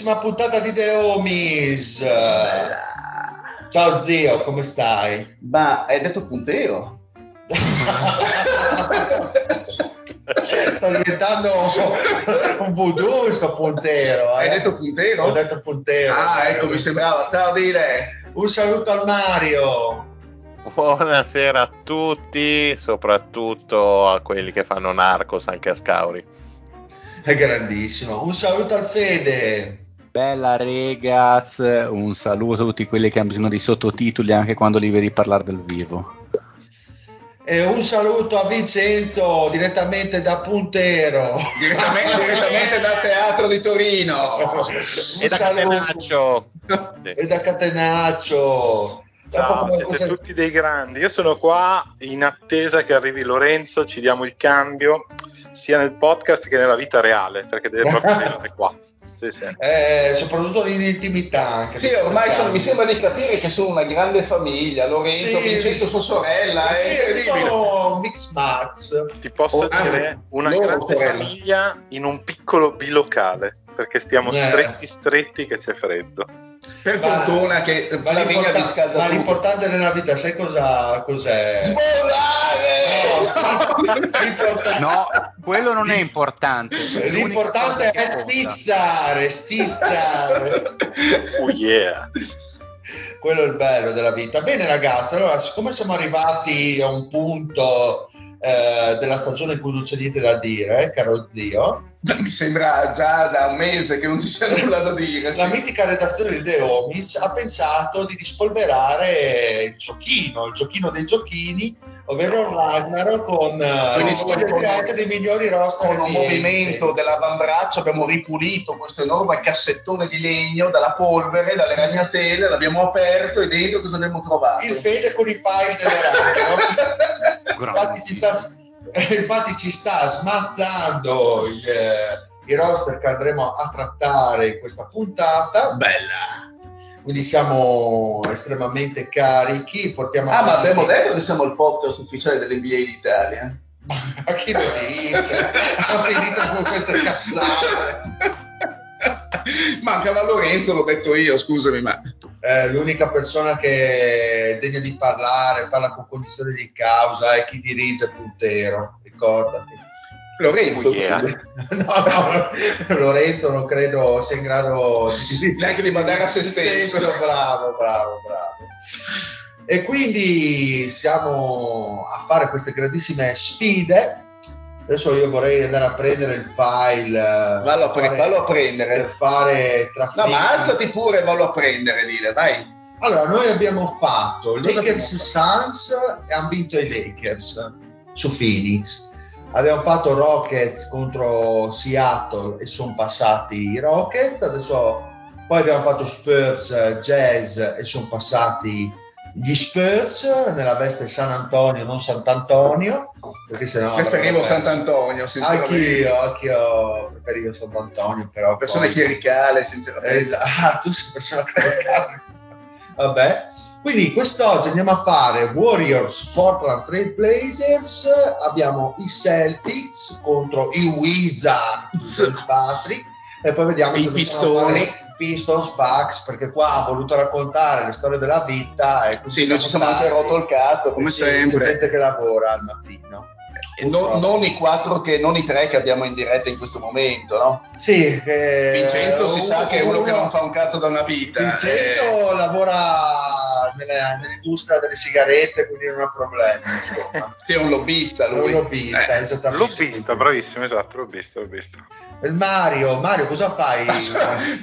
nuovissima puntata di The Homies. Ciao zio, come stai? Ma hai detto puntero? Sta diventando un voodoo sto puntero. Hai eh. detto puntero? Ho detto puntero. Ah, ecco, mi sembrava. Ciao Dile. Un saluto al Mario. Buonasera a tutti, soprattutto a quelli che fanno Narcos anche a Scauri. È grandissimo. Un saluto al Fede. Bella regas, un saluto a tutti quelli che hanno bisogno di sottotitoli anche quando li vedi parlare dal vivo. E un saluto a Vincenzo direttamente da Puntero. Direttamente, direttamente dal teatro di Torino. Un E da Catenaccio. E da Catenaccio. Ciao, siete cosa- tutti dei grandi. Io sono qua in attesa che arrivi Lorenzo, ci diamo il cambio sia nel podcast che nella vita reale, perché deve proprio arrivare qua. Sì, sì. Eh, soprattutto in intimità anche. Sì, ormai sono- mi sembra di capire che sono una grande famiglia. Lorenzo, Sì. Vincenzo, sua sorella. Sì, è è incredibile. un mix max. Ti posso Oh, dire anzi, una grande sorella. famiglia in un piccolo bilocale, perché stiamo Eh. stretti stretti che c'è freddo. Per Ma- fortuna che Ma, la vigna l'importa- vi scalda ma l'importante nella vita, sai cosa, cos'è? Sbollare! No, quello non è importante. è L'importante è stizzare, stizzare. Oh yeah! Quello è il bello della vita. Bene ragazzi, allora siccome siamo arrivati a un punto eh, della stagione in cui non c'è niente da dire, eh, caro zio, Mi sembra già da un mese che non ci sia nulla da dire. la sì. mitica redazione di The Homies ha pensato di rispolverare il giochino, il giochino dei giochini, ovvero il Ragnarok con eh, diretto dei migliori roster con un movimento dell'avambraccio abbiamo ripulito questo enorme cassettone di legno dalla polvere, dalle ragnatele, l'abbiamo aperto e dentro cosa abbiamo trovato? il Fede con i file delle Ragnarok. Infatti ci sta, infatti ci sta smazzando il, eh, i roster che andremo a trattare in questa puntata. Bella! Quindi siamo estremamente carichi. Portiamo Ah, ma avanti- abbiamo detto che siamo il podcast ufficiale dell'NBA d'Italia. Ma chi lo dice? Ha finito con queste cazzate. Mancava Lorenzo, l'ho detto io, scusami, ma Eh, l'unica persona che è degna di parlare, parla con cognizione di causa, è chi dirige il puntero, ricordati. Lorenzo, yeah. No, no, Lorenzo non credo sia in grado di Neanche di mandare a se stesso. Bravo, bravo, bravo. E quindi siamo a fare queste grandissime sfide. Adesso io vorrei andare a prendere il file. eh, vallo a, pre- per fare- vallo a per prendere. fare traffico. No, ma alzati pure vallo a prendere, dire, vai. Allora, noi abbiamo fatto Lakers Suns e hanno vinto i Lakers su Phoenix. Abbiamo fatto Rockets contro Seattle e sono passati i Rockets. Adesso poi abbiamo fatto Spurs eh, Jazz e sono passati gli Spurs nella veste San Antonio, non Sant'Antonio, perché sennò Preferivo avrebbero perso. Sant'Antonio, sinceramente. Anch'io, anch'io preferivo Sant'Antonio, però Persone poi- chiericale, sinceramente. Esatto, tu sei persona clericale. Vabbè. Quindi quest'oggi andiamo a fare Warriors Portland Trail Blazers, abbiamo i Celtics contro i Wizards Patrick e poi vediamo I se Pistoni. Pistons Bucks perché qua ha voluto raccontare le storie della vita e quindi Sì, noi ci siamo anche rotto il cazzo, come sempre. C'è gente che lavora al mattino. E non, non i quattro che, non i tre che abbiamo in diretta in questo momento, no? Sì, che- Vincenzo si sa che è uno che non uno- fa un cazzo da una vita. Vincenzo lavora nella- nell'industria delle sigarette, quindi non ha problemi. Insomma. eh, sì, è un lobbista È un lui. lobbista, Eh. esattamente. Lobbista, bravissimo, esatto, lobbista, lobbista. Il Mario, Mario, cosa fai?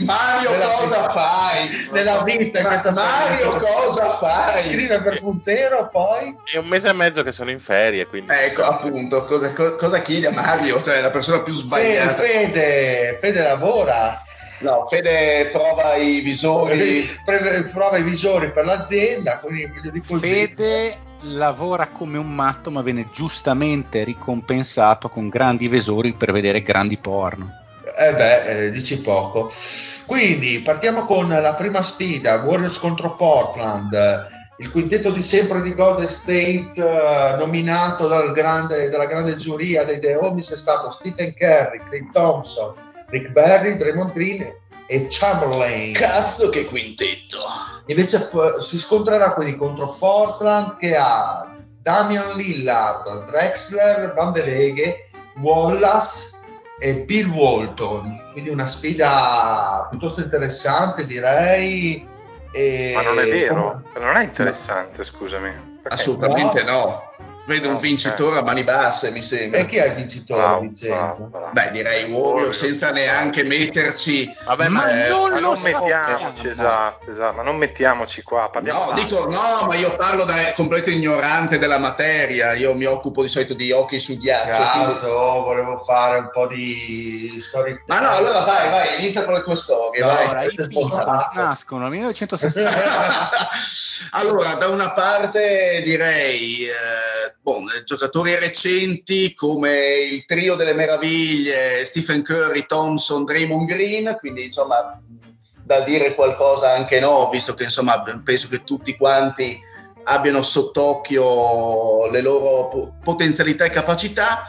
Mario, Nella- cosa fai? Nella vita in Ma- questa Mario, cosa fai? Scrive per puntero, poi È un mese e mezzo che sono in ferie, quindi... Ecco, appunto, cosa, co- cosa chiede a Mario? Cioè, la persona più sbagliata. Fede, Fede lavora, No, Fede prova i visori. Prova i visori per l'azienda, quindi meglio di così. Fede lavora come un matto, ma viene giustamente ricompensato con grandi visori per vedere grandi porno. Eh beh, eh, dici poco. Quindi partiamo con la prima sfida, Warriors contro Portland. Il quintetto di sempre di Golden State, eh, nominato dal grande- dalla grande giuria dei The Homies, è stato Stephen Curry, Clay Thompson, Rick Barry, Draymond Green e Chamberlain. Cazzo, che quintetto! Invece si scontrerà quindi contro Portland che ha Damian Lillard, Drexler, Van de Veghe, Wallace e Bill Walton. Quindi una sfida piuttosto interessante direi. E- Ma non è vero, non è interessante, scusami. Perché? Assolutamente no. Vedo un No, vincitore a mani basse, mi sembra. E chi è il vincitore, Bravo, Vincenzo? bravo, bravo. Beh, direi Warrior senza neanche metterci. Vabbè, Ma ma... eh, non Ma lo non mettiamoci, sappiamo. esatto, esatto, ma non mettiamoci qua, parliamo No, dico no, ma io parlo da completo ignorante della materia. Io mi occupo di solito di hockey su ghiaccio. quindi- Caso, volevo fare un po' di storie. Ma no, allora vai, vai, inizia con le tue storie. No, vai. Allora, i Pistons nascono nel 1960. Allora, da una parte direi eh, boh, giocatori recenti come il trio delle meraviglie, Stephen Curry, Thompson, Draymond Green, quindi insomma da dire qualcosa anche no, visto che insomma penso che tutti quanti abbiano sott'occhio le loro po- potenzialità e capacità.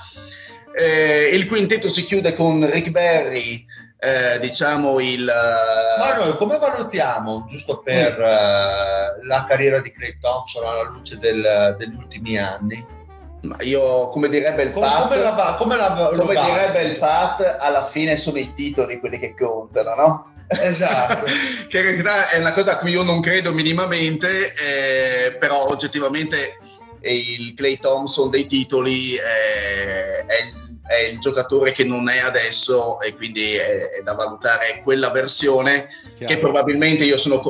Eh, il quintetto si chiude con Rick Barry, eh, diciamo il... eh, Ma noi come valutiamo, giusto per eh, la carriera di Craig Thompson alla luce del- degli ultimi anni? Ma io, come direbbe il Come, Pat, come la, come la, come direbbe il Pat, alla fine sono i titoli quelli che contano, no? Esatto. che in realtà è una cosa a cui io non credo minimamente, eh, però oggettivamente eh, il Clay Thompson dei titoli eh, è, il, è il giocatore che non è adesso e quindi è, è da valutare quella versione che probabilmente io sono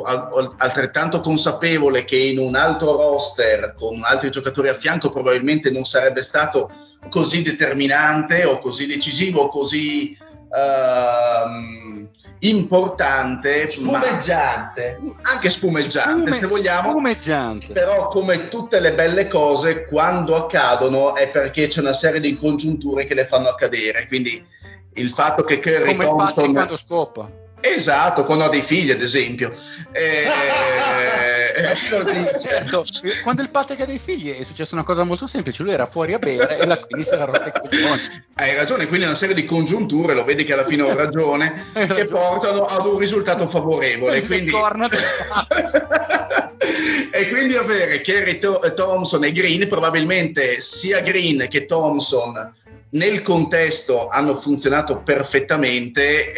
altrettanto consapevole che in un altro roster con altri giocatori a fianco probabilmente non sarebbe stato così determinante o così decisivo o così ehm, importante Spumeggiante. anche spumeggiante se vogliamo Spumeggiante. però come tutte le belle cose quando accadono è perché c'è una serie di congiunture che le fanno accadere quindi il fatto che Curry Come Thompson quando scopa. Esatto, quando ha dei figli, ad esempio. Eh, Certo, quando il Patrick ha dei figli è successa una cosa molto semplice, lui era fuori a bere e la quindi si era rotto i coglioni. hai ragione, quindi una serie di congiunture, lo vedi che alla fine ho ragione, che ragione. portano ad un risultato favorevole. Quindi... e quindi avere Kerry Thompson e Green, probabilmente sia Green che Thompson nel contesto hanno funzionato perfettamente.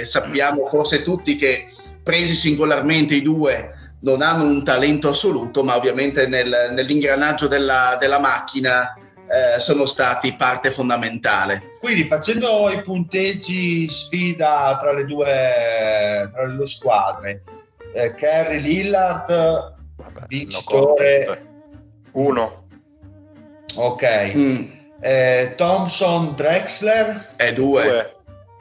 E sappiamo forse tutti che presi singolarmente i due non hanno un talento assoluto, ma ovviamente nel- nell'ingranaggio della, della macchina eh, sono stati parte fondamentale. Quindi facendo i punteggi sfida tra le due, tra le due squadre, eh, Kerry Lillard, Vabbè, vincitore, no contest. Uno, ok, Mm, Eh, Thompson Drexler, è due, due,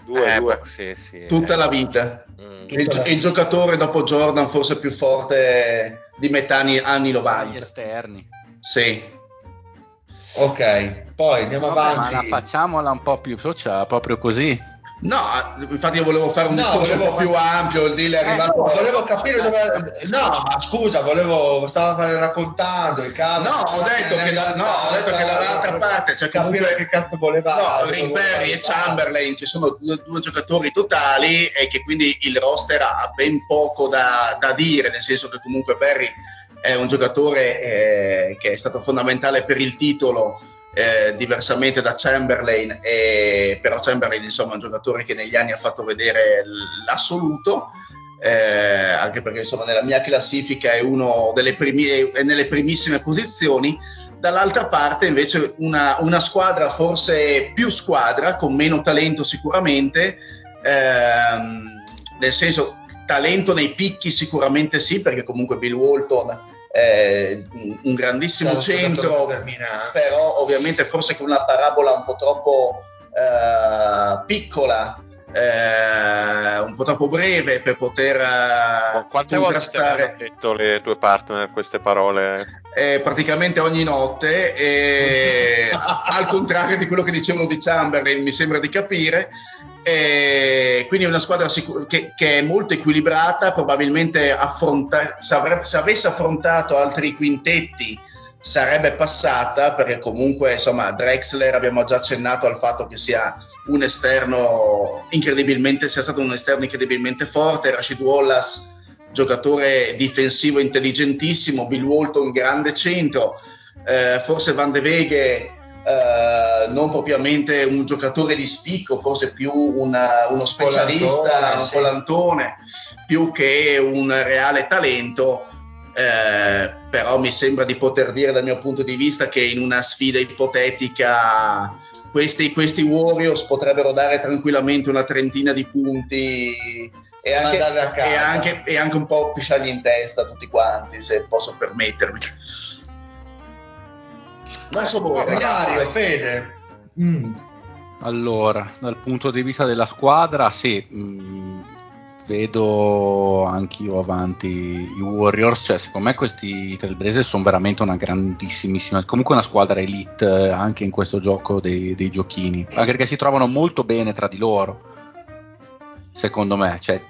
due, Eh, due. sì, sì. tutta la vita. Mm. Il, gi- il giocatore dopo Jordan forse più forte di metà anni, anni Gli 90. esterni. Sì. ok, poi andiamo Vabbè, ma la avanti. facciamola un po' più sociale, proprio così. No, infatti io volevo fare un No, discorso volevo un po' più ampio, il deal è Eh, arrivato... no, volevo capire dove. No, ma scusa, volevo. Stava raccontando il caso. No, ho detto che da- no, ho detto che dall'altra parte c'è capire comunque- che cazzo voleva. No, Barry e. Chamberlain che sono due, due giocatori totali e che quindi il roster ha ben poco da, da dire, nel senso che comunque Barry è un giocatore eh, che è stato fondamentale per il titolo, eh, diversamente da Chamberlain, e, però Chamberlain insomma è un giocatore che negli anni ha fatto vedere l'assoluto. eh, anche perché insomma nella mia classifica è uno delle primi, è nelle primissime posizioni dall'altra parte invece una, una squadra forse più squadra con meno talento sicuramente ehm, nel senso talento nei picchi sicuramente sì perché comunque Bill Walton è un- grandissimo È un giocatore centro determinante. però ovviamente forse con una parabola un po' troppo eh, piccola eh, un po' troppo breve per poter eh, Quante volte ti hanno contrastare detto le tue partner queste parole? Eh, praticamente ogni notte, e, al contrario di quello che dicevano di Chamberlain, mi sembra di capire. E quindi è una squadra sicur- che, che è molto equilibrata, probabilmente affronta- se, avrebbe- se avesse affrontato altri quintetti sarebbe passata, perché comunque insomma Drexler abbiamo già accennato al fatto che sia un esterno incredibilmente, sia stato un esterno incredibilmente forte, Rashid Wallace giocatore difensivo intelligentissimo, Bill Walton grande centro, eh, forse Van de Veghe eh, non propriamente un giocatore di spicco, forse più una- uno specialista, Volantone, un sì. volantone, più che un reale talento. eh, però mi sembra di poter dire dal mio punto di vista che in una sfida ipotetica questi, questi Warriors potrebbero dare tranquillamente una trentina di punti e anche, Mandare a casa. e anche- e anche un po' pisciargli in testa tutti quanti, se posso permettermi. So voi, Mario. Fede. Mm. Allora, dal punto di vista della squadra, sì, mh, vedo anch'io avanti i Warriors, cioè secondo me questi Trailblazers sono veramente una grandissimissima, comunque una squadra elite eh, anche in questo gioco dei, dei giochini, anche perché si trovano molto bene tra di loro, secondo me, cioè,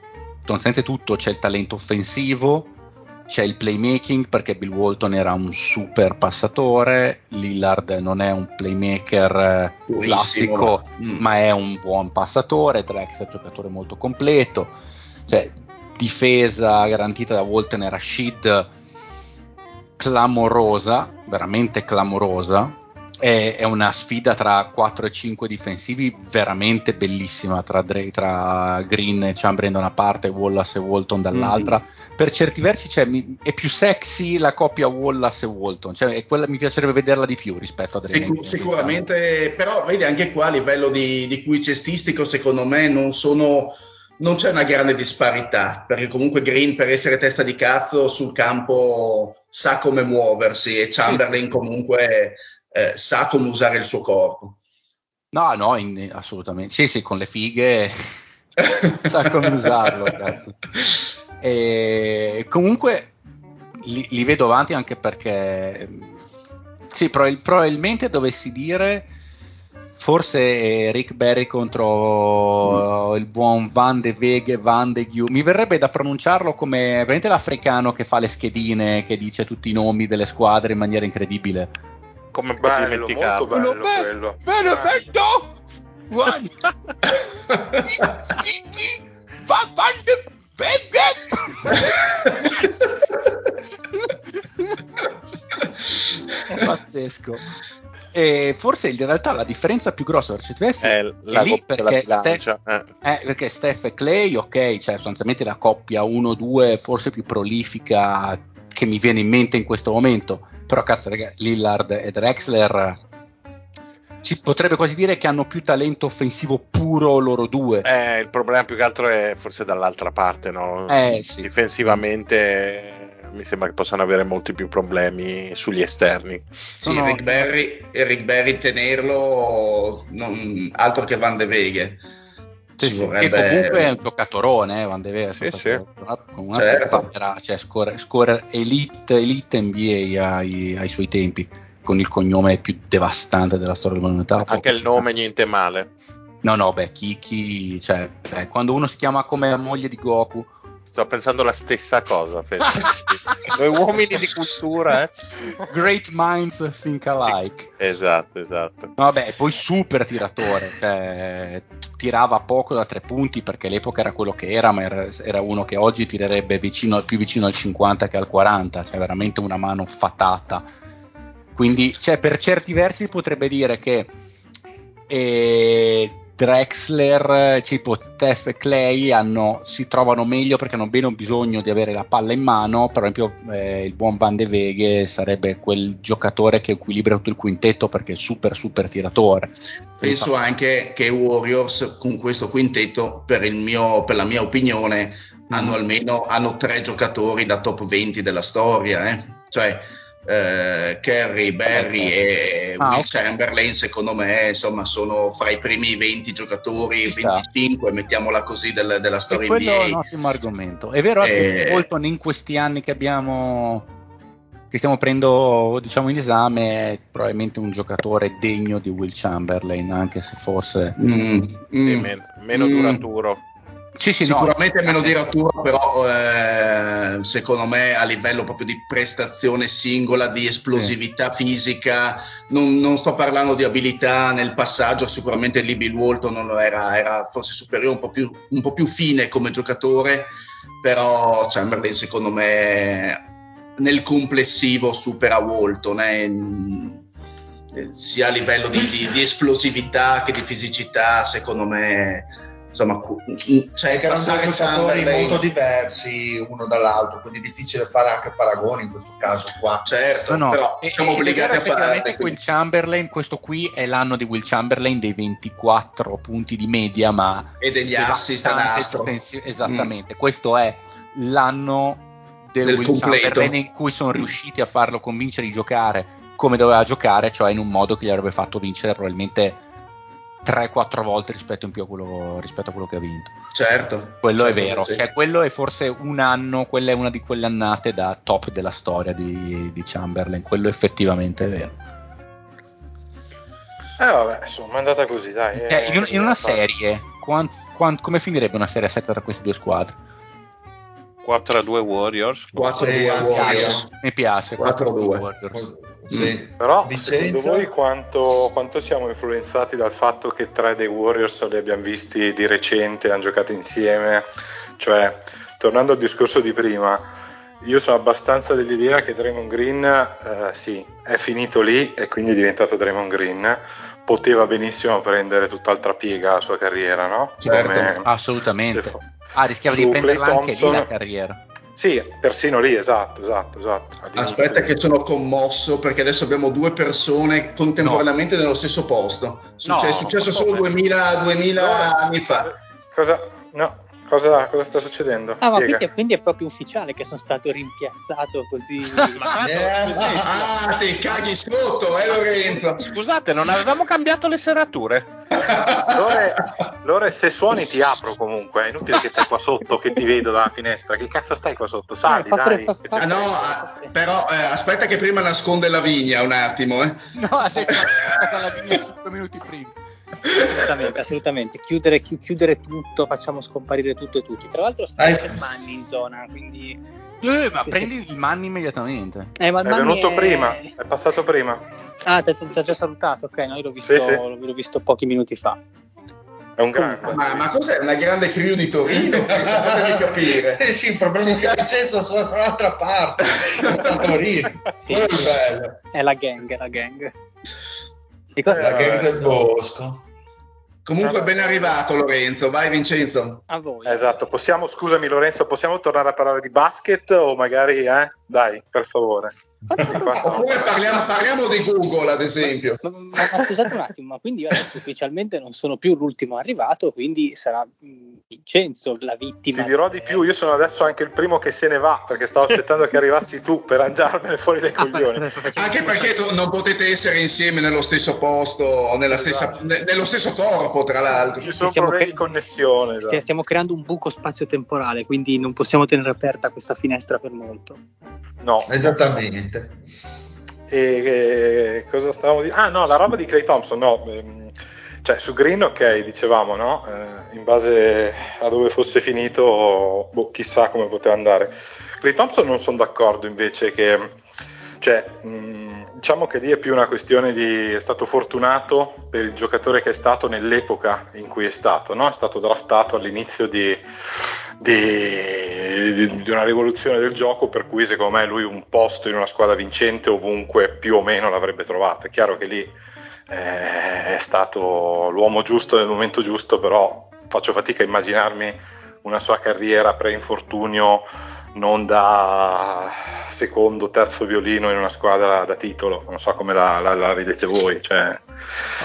nonostante tutto c'è il talento offensivo, c'è il playmaking perché Bill Walton era un super passatore, Lillard non è un playmaker eh, Purissimo, classico, mm. ma è un buon passatore, Drex è un giocatore molto completo, cioè difesa garantita da Walton e Rashid clamorosa, veramente clamorosa. È, è una sfida tra 4 e 5 difensivi veramente bellissima tra, Dre- tra Green e Chamberlain da una parte e Wallace e Walton dall'altra. Per certi versi cioè, mi- è più sexy la coppia Wallace e Walton, cioè, è quella, mi piacerebbe vederla di più rispetto a Draymond Sicu- Green. sicuramente, però vedi anche qua a livello di, di cui cestistico, secondo me non sono. Non c'è una grande disparità, perché comunque Green per essere testa di cazzo sul campo sa come muoversi e Chamberlain comunque eh, sa come usare il suo corpo. No, no, in- assolutamente. Sì, sì, con le fighe sa come usarlo, cazzo. E comunque li, li vedo avanti anche perché sì, prob- probabilmente dovessi dire forse Rick Berry contro il buon Van de Veghe, Van de Ghiu. Mi verrebbe da pronunciarlo come veramente l'africano che fa le schedine, che dice tutti i nomi delle squadre in maniera incredibile. Come Bello, dimenticarlo? molto bello quello. Benedetto! Van Van de È pazzesco. E forse in realtà la differenza più grossa certi versi È è la lì perché Steph, eh. eh, perché Steph e Clay, ok, cioè sostanzialmente la coppia 1-2 forse più prolifica che mi viene in mente in questo momento. Però cazzo, raga, Lillard e Drexler si potrebbe quasi dire che hanno più talento offensivo puro loro due. Eh, il problema più che altro è forse dall'altra parte, no? Eh, sì. Difensivamente mi sembra che possano avere molti più problemi sugli esterni. Sì, No, no. Rick Barry, Rick Barry tenerlo non- altro che Van de Veghe. Sì, sì, vorrebbe- Che comunque è un giocatorone, eh, Van de Veer, Sì, soprattutto, con una Certo. carriera, cioè scorer, scorer elite, elite NBA ai, ai suoi tempi, con il cognome più devastante della storia dell'umanità. Anche il nome niente male. No, no, beh, Kiki, cioè, beh, quando uno si chiama come la moglie di Goku, Sto pensando la stessa cosa. Noi uomini di cultura, eh? great minds think alike. Esatto, esatto. Vabbè, poi super tiratore, cioè, tirava poco da tre punti perché all'epoca era quello che era, ma era, era uno che oggi tirerebbe vicino, più vicino al 50 che al 40, cioè veramente una mano fatata. Quindi, cioè, per certi versi potrebbe dire che eh, Drexler, tipo Steph e Clay hanno, si trovano meglio perché hanno meno bisogno di avere la palla in mano. Per esempio, eh, il buon Van de Veghe sarebbe quel giocatore che equilibra tutto il quintetto perché è super, super tiratore. Penso anche che i Warriors con questo quintetto, per, il mio, per la mia opinione, hanno almeno hanno tre giocatori da top 20 della storia. Eh? Cioè, eh, Kerry, Barry e Ah, Will ok. Chamberlain, secondo me, insomma, sono fra i primi 20 giocatori, Ci sta. 25, mettiamola così, del- della storia quello è un NBA. ottimo argomento. È vero che Eh, Bolton in questi anni che abbiamo che stiamo prendendo diciamo in esame è probabilmente un giocatore degno di Will Chamberlain, anche se forse Mm, Sì, mm. men- meno Mm. duraturo. Sì, sì, no. Sicuramente meno dirattura, però eh, secondo me a livello proprio di prestazione singola, di esplosività fisica, non, non sto parlando di abilità nel passaggio, sicuramente Bill Walton non lo era, era forse superiore, un po, più, un po' più fine come giocatore, però Chamberlain secondo me nel complessivo supera Walton. eh, eh, sia a livello di, di- di esplosività che di fisicità, secondo me, insomma, cioè erano due passare giocatori molto diversi uno dall'altro, quindi è difficile fare anche paragoni in questo caso qua. certo, No, no, però e- siamo è obbligati a effettivamente farle. Will quindi- Chamberlain, questo qui è l'anno di Will Chamberlain dei 24 punti di media, ma E degli assist a devastante nastro. difensi- Esattamente, questo è l'anno del, Del Will completo. Chamberlain in cui sono riusciti a farlo convincere di giocare come doveva giocare, cioè in un modo che gli avrebbe fatto vincere probabilmente 3-4 volte rispetto, in più a quello, rispetto a quello che ha vinto. Certo, Quello certo è vero, sì. cioè quello è forse un anno, quella è una di quelle annate da top della storia di, di Chamberlain, quello effettivamente è vero. Eh vabbè, insomma, è andata così, dai. Cioè, eh, in, in una serie, quan- quan- come finirebbe una serie a 7 tra queste due squadre? 4 a 2 Warriors. 4 Sì, 2 anche Warriors. Mi piace, 4-2. Warriors. Sì. Però Vicenza? secondo voi quanto, quanto siamo influenzati dal fatto che tre dei Warriors li abbiamo visti di recente, hanno giocato insieme? Cioè, tornando al discorso di prima, io sono abbastanza dell'idea che Draymond Green, eh, sì, è finito lì e quindi è diventato Draymond Green. Poteva benissimo prendere tutt'altra piega la sua carriera, no? Certo. Assolutamente. Ah, rischiava di prenderla Klay anche lì la carriera. Sì, persino lì, esatto, esatto, esatto. All'inizio- Aspetta che sono commosso perché adesso abbiamo due persone contemporaneamente nello stesso posto. Succe- No, è successo ma solo come? 2000, 2000 anni fa. Cosa, no, cosa, cosa sta succedendo? Ah, ma quindi, quindi è proprio ufficiale che sono stato rimpiazzato così. Eh, Ah, ti caghi sotto, eh Lorenzo? Scusate, non avevamo cambiato le serrature? Lore, Lore, se suoni ti apro comunque, è inutile che stai qua sotto, che ti vedo dalla finestra. Che cazzo stai qua sotto? Sali, Eh, dai. fa- Ah no, ah, però eh, aspetta che prima nasconde la vigna un attimo, eh. No, stata la linea 5 minuti prima. assolutamente, assolutamente. Chiudere, chi- chiudere tutto, facciamo scomparire tutto e tutti. Tra l'altro, sta Hai- c'è Manni in zona, quindi. Eh, ma Sì, prendi il Manni immediatamente. Eh, ma È venuto è- prima, è passato prima. Ah, ti ha già salutato, ok, no, io l'ho visto, Sì, sì. l'ho visto pochi minuti fa. È un grande. Ma, ma cos'è? Una grande crew di Torino? Fatemi capire. Eh sì, il problema è che Vicenza sono dall'altra parte, a Torino. Sì, è sì. È la gang, è la gang. Di cosa La gang del bosco. Comunque ben arrivato Lorenzo, vai Vincenzo. a voi? Esatto, possiamo, scusami Lorenzo, possiamo tornare a parlare di basket o magari, eh? Dai, per favore. Oppure parliamo, parliamo di Google ad esempio. Ma, ma- ma scusate un attimo, ma quindi io adesso ufficialmente non sono più l'ultimo arrivato, quindi sarà Vincenzo la vittima. Ti dirò di più, io sono adesso anche il primo che se ne va perché stavo aspettando che arrivassi tu per andarmene fuori dai coglioni. Anche perché tu- non potete essere insieme nello stesso posto, o nella stessa- Esatto. ne- nello stesso corpo tra l'altro. Ci sono Stiamo problemi cre- di connessione. Esatto. Stiamo creando un buco spazio-temporale, quindi non possiamo tenere aperta questa finestra per molto. No. Esattamente. E, e cosa stavamo dicendo? Ah no, la roba di Clay Thompson, no. ehm, cioè, su Green, ok, dicevamo, no? Eh, in base a dove fosse finito, boh, chissà come poteva andare. Clay Thompson non sono d'accordo invece che, cioè, mh, diciamo che lì è più una questione di è stato fortunato per il giocatore che è stato nell'epoca in cui è stato, no? È stato draftato all'inizio di, di, di una rivoluzione del gioco, per cui secondo me lui un posto in una squadra vincente ovunque più o meno l'avrebbe trovato. È chiaro che lì eh, è stato l'uomo giusto nel momento giusto, però faccio fatica a immaginarmi una sua carriera pre-infortunio non da secondo, terzo violino in una squadra da titolo, non so come la, la, la vedete voi. Cioè.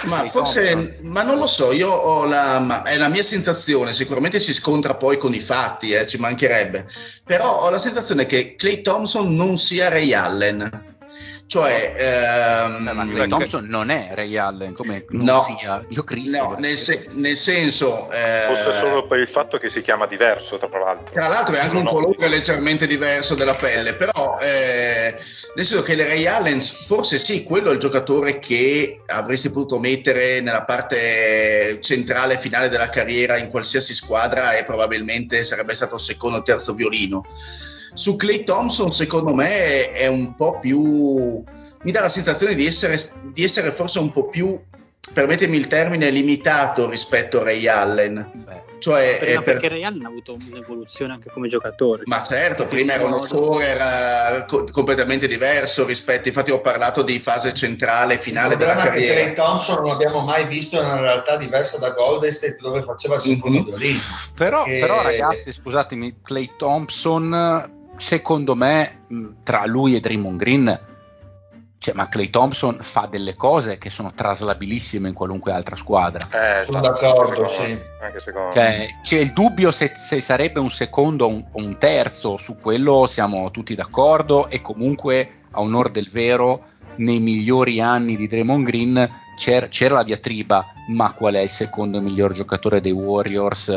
Ma forse, ma non lo so, io ho la, è la mia sensazione, sicuramente si scontra poi con i fatti, eh, ci mancherebbe, però ho la sensazione che Clay Thompson non sia Ray Allen cioè, ehm, ma Clay Thompson non è Ray Allen, come non no, sia Dio Cristo. No, nel, se- nel, senso... Eh, Forse solo per il fatto che si chiama diverso, tra l'altro. Tra l'altro è anche un colore leggermente diverso della pelle, però eh, nel senso che Ray Allen, forse sì, quello è il giocatore che avresti potuto mettere nella parte centrale finale della carriera in qualsiasi squadra e probabilmente sarebbe stato secondo o terzo violino su Clay Thompson, secondo me, è un po' più. mi dà la sensazione di essere, di essere forse un po' più, permettetemi il termine, limitato rispetto a Ray Allen. Beh. Cioè, per, perché Ray Allen ha avuto un'evoluzione anche come giocatore. Ma certo, prima era uno scorer co- completamente diverso rispetto, infatti ho parlato di fase centrale, finale della carriera. Clay Thompson non l'abbiamo mai visto in una realtà diversa da Golden State dove faceva il secondo mm-hmm. violino. Però, che... però ragazzi, scusatemi, Clay Thompson secondo me tra lui e Draymond Green cioè, ma Clay Thompson fa delle cose che sono traslabilissime in qualunque altra squadra. Eh, sono d'accordo, sì. Cioè, c'è il dubbio se, se sarebbe un secondo o un, un, terzo, su quello siamo tutti d'accordo e comunque a onore del vero nei migliori anni di Draymond Green c'era, c'era la diatriba, ma qual è il secondo miglior giocatore dei Warriors?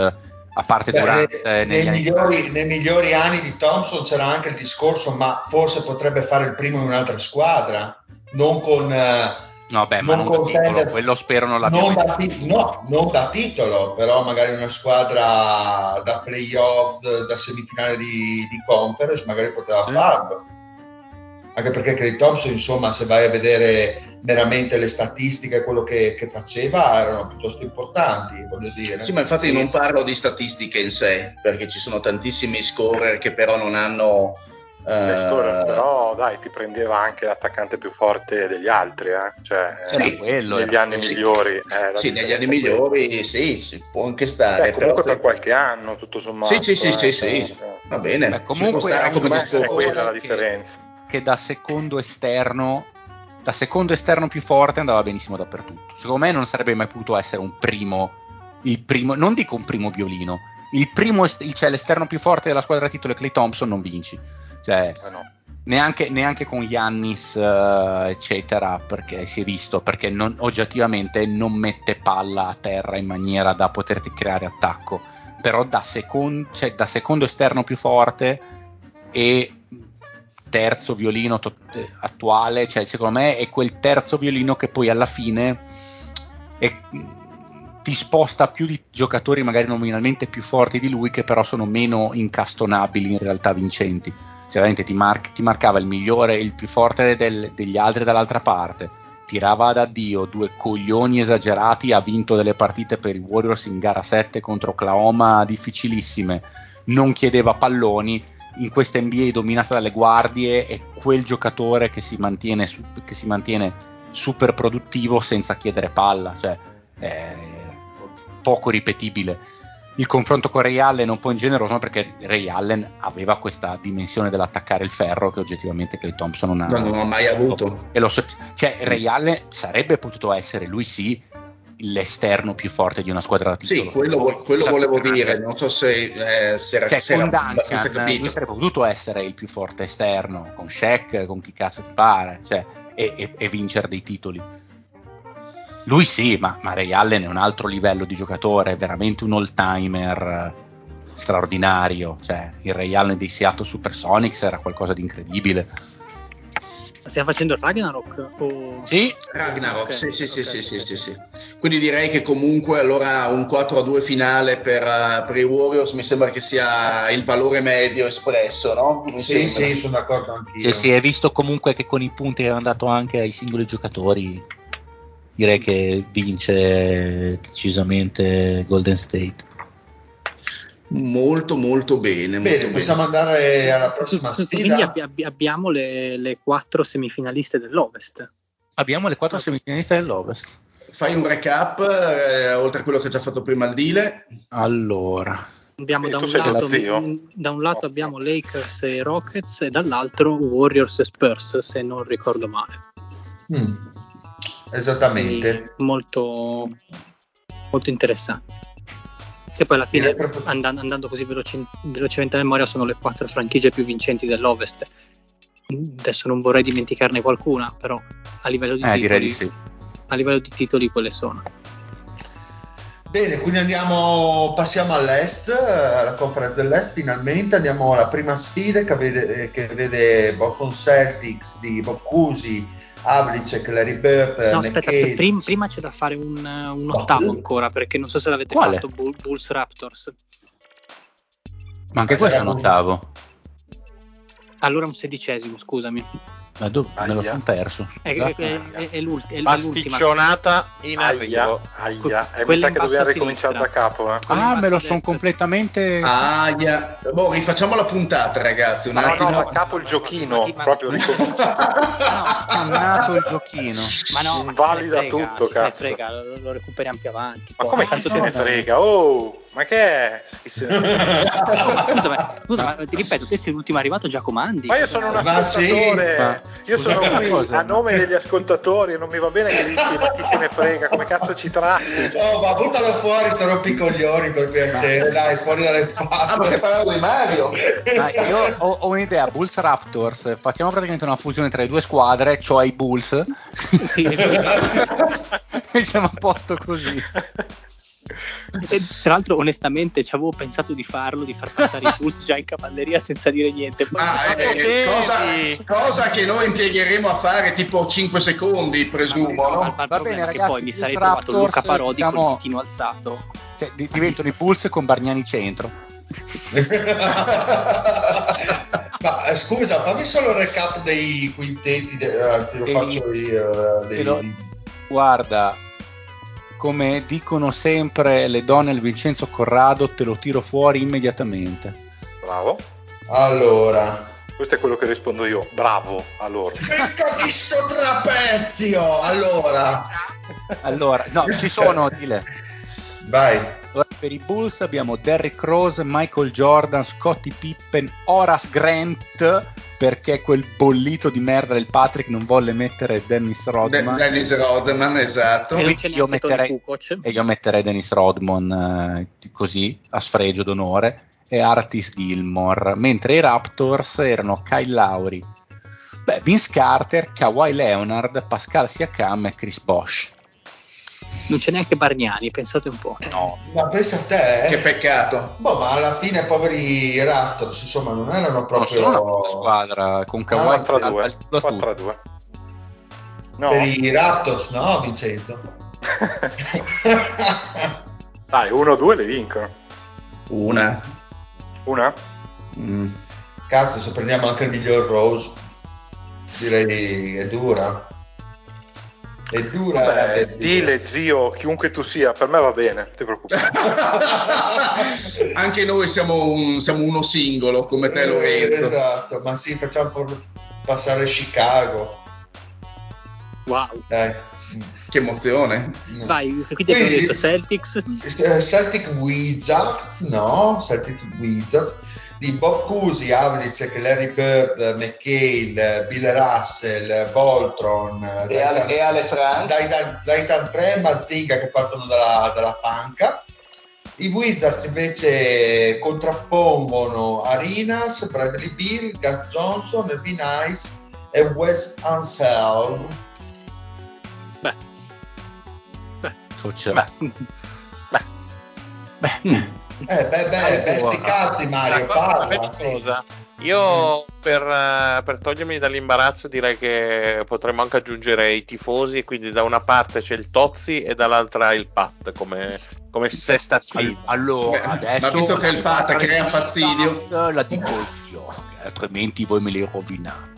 A parte durante Beh, nei, nei, migliori, nei, migliori, anni di Thompson c'era anche il discorso ma forse potrebbe fare il primo in un'altra squadra non con eh, no beh ma non da titolo tender, quello spero non l'abbia non da, ti, no, non da titolo però magari una squadra da playoff da semifinale di, di conference magari poteva sì. farlo. Anche perché Craig Thompson insomma se vai a vedere veramente le statistiche, quello che, che, faceva erano piuttosto importanti, voglio dire. Sì, ma infatti non parlo di statistiche in sé, perché ci sono tantissimi scorer che però non hanno... Eh... Scorer, però dai, ti prendeva anche l'attaccante più forte degli altri, eh? cioè, sì, quello negli anni sì. migliori. Eh, sì, negli anni migliori sì, sì, può anche stare. Beh, comunque per qualche anno, tutto sommato. Sì, sì, sì, sì, sì. Eh. va bene. Beh, comunque è quella la differenza. Che, che da secondo esterno da secondo esterno più forte andava benissimo dappertutto. Secondo me non sarebbe mai potuto essere un primo, il primo non dico un primo violino, il primo, cioè l'esterno più forte della squadra titolo è Clay Thompson, non vinci. Cioè, eh no. neanche, neanche, con Yannis, uh, eccetera, perché si è visto, perché non, oggettivamente non mette palla a terra in maniera da poterti creare attacco. Però da, second, cioè, da secondo esterno più forte e terzo violino to- attuale, cioè secondo me è quel terzo violino che poi alla fine è, ti sposta più di giocatori magari nominalmente più forti di lui che però sono meno incastonabili in realtà vincenti. Cioè veramente ti, mar- ti marcava il migliore, il più forte del- degli altri dall'altra parte, tirava da Dio, due coglioni esagerati, ha vinto delle partite per i Warriors in gara 7 contro Oklahoma difficilissime, non chiedeva palloni in questa NBA dominata dalle guardie è quel giocatore che si mantiene, che si mantiene super produttivo senza chiedere palla, cioè è poco ripetibile. Il confronto con Ray Allen è un po' ingeneroso perché Ray Allen aveva questa dimensione dell'attaccare il ferro che oggettivamente Clay Thompson non ha, non ha mai avuto. Lo, cioè Ray Allen sarebbe potuto essere, lui sì, l'esterno più forte di una squadra titolo. Sì, quello, quello volevo dire, non so se, eh, se era, cioè, se era abbastanza capito. Lui sarebbe potuto essere il più forte esterno, con Shaq, con chi cazzo ti pare, cioè, e, e, e, vincere dei titoli. Lui sì, ma, ma Ray Allen è un altro livello di giocatore, è veramente un all-timer straordinario, cioè il Ray Allen dei Seattle Supersonics era qualcosa di incredibile. Stiamo facendo il Ragnarok? O... Sì, Ragnarok, Ok, sì, sì, sì, ok, sì, sì, sì, sì. Quindi direi che comunque allora un 4 a 2 finale per, eh, per i Warriors mi sembra che sia il valore medio espresso, no? Mi Sì, sembra. sì, sono d'accordo anch'io. sì, sì, è visto comunque che con i punti che hanno dato anche ai singoli giocatori, direi che vince decisamente Golden State. Molto, molto bene. Molto Bene, bene. possiamo andare alla prossima Quindi sfida. abbi- abbi- abbiamo le, le quattro semifinaliste dell'Ovest. Abbiamo le quattro semifinaliste dell'Ovest. Fai un recap, eh, oltre a quello che ha già fatto prima il Dile. Allora, Abbiamo E da un, lato, da un lato abbiamo Lakers e Rockets e dall'altro Warriors e Spurs, se non ricordo male. Mm, Quindi Esattamente. molto, molto interessante. Che poi alla fine, proprio- andando, andando così veloci- velocemente a memoria, sono le quattro franchigie più vincenti dell'Ovest. Adesso non vorrei dimenticarne qualcuna, però a livello di, eh, direi titoli, di sì. a livello di titoli quelle sono. Bene, quindi andiamo, passiamo all'est, alla conference dell'est finalmente, andiamo alla prima sfida che vede, che vede Boston Celtics di Bob Cousy, Havlicek, Larry Bird, No, aspetta, McKay. prim- prima c'è da fare un, un ottavo ancora, perché non so se l'avete Quale? fatto, Bull- Bulls Raptors. Ma anche questo è un- ottavo. Allora un sedicesimo, scusami. Ma dove me lo sono perso? È, Scusate. è- è- è è l'ultima. Pasticcionata in Aia, arrivo. aia. E mi Quella sa che dobbiamo ricominciare da capo. Eh. Ah, me lo sono completamente... Aia. Boh, rifacciamo la puntata, ragazzi. Un No, attimo. no, da capo il giochino, Ma- ma- proprio ricomincia. Cannato il giochino. Ma no, Invalida chi se ne frega, tutto, chi se ne cazzo. frega, lo, lo recuperiamo più avanti. Ma poi. come chi Tanto se ne frega? Oh, ma che è? Scusa, ma, scusa, ma ti ripeto, te sei l'ultimo arrivato Giacomandi. Ma io sono un Ma sì, ascoltatore, io sono Scusate qui cosa, a nome degli ascoltatori, non mi va bene che dici ma chi se ne frega, come cazzo ci tratti? Oh, ma buttalo fuori, sto rompicoglioni per piacere, dai, fuori dalle Ah, ma palle. stai parlando di Mario? Ma io ho, ho un'idea, Bulls Raptors, facciamo praticamente una fusione tra le due squadre, cioè i Bulls, e siamo a posto così. E, tra l'altro, onestamente, ci avevo pensato di farlo, di far passare i Bulls già in cavalleria senza dire niente. Ah, eh, eh, cosa, cosa che noi impiegheremo a fare tipo 5 secondi, presumo, ma, no? ma il Va bene, ragazzi, poi mi sarei trovato Luca Parodi diciamo- col ditino alzato. Cioè, di- diventano i Bulls con Bargnani centro. Ma eh, scusa, fammi solo il recap dei quintetti, de- anzi lo Dei- faccio io. eh, dei- Guarda, come dicono sempre le donne al Vincenzo Corrado, te lo tiro fuori immediatamente. Bravo, Allora, questo è quello che rispondo io, bravo, allora. Ficco di sto trapezio! Allora, Allora, no, ci sono, dile. vai. Per i Bulls abbiamo Derrick Rose, Michael Jordan, Scottie Pippen, Horace Grant, perché quel bollito di merda del Patrick non volle mettere Dennis De- Rodman. Dennis Rodman, esatto. E io metterei- e io metterei Dennis Rodman eh, così, a sfregio d'onore, e Artis Gilmore, mentre i Raptors erano Kyle Lowry, beh, Vince Carter, Kawhi Leonard, Pascal Siakam e Chris Bosch. Non c'è neanche Bargnani, pensate un po'. No, Ma pensa a te, Che eh. peccato. Boh, ma alla fine poveri Raptors, insomma, non erano proprio... sono una squadra con Kawhi Ah, al- 4 a 2, al- al- 4 a 2. No, Per i Raptors, no, Vincenzo? dai, 1 o 2 le vincono. Una. Una? Mm. Cazzo, se prendiamo anche il miglior Rose, direi è dura. È dura. Vabbè, dile zio, chiunque tu sia, per me va bene, non ti preoccupare. Anche noi siamo, un- siamo uno singolo come te Eh, Lorenzo. esatto, ma sì, facciamo por- passare Chicago. Wow. Dai. Che emozione. Vai, quindi abbiamo detto Celtics, Eh, Celtic Wizards, no, Celtic Wizards di Bob Cousy, Havlicek, Larry Bird, McHale, Bill Russell, Voltron, E Ale, e Ale Frank. Zaitan, Zaitan 3 Mazinga che partono dalla, dalla panca. I Wizards invece contrappongono Arinas, Bradley Bill, Gus Johnson, Elvin Ice e Wes Ansel. beh, beh, beh, Eh, beh, beh, beh, sti cazzi Mario, Ma parla. sapete sì. Io per, eh, per togliermi dall'imbarazzo direi che potremmo anche aggiungere i tifosi, quindi da una parte c'è il Tozzi e dall'altra il Pat come, come sesta sfida. Allora, Beh, adesso ma visto che il Pat crea fastidio. la dico io, che altrimenti voi me le rovinate.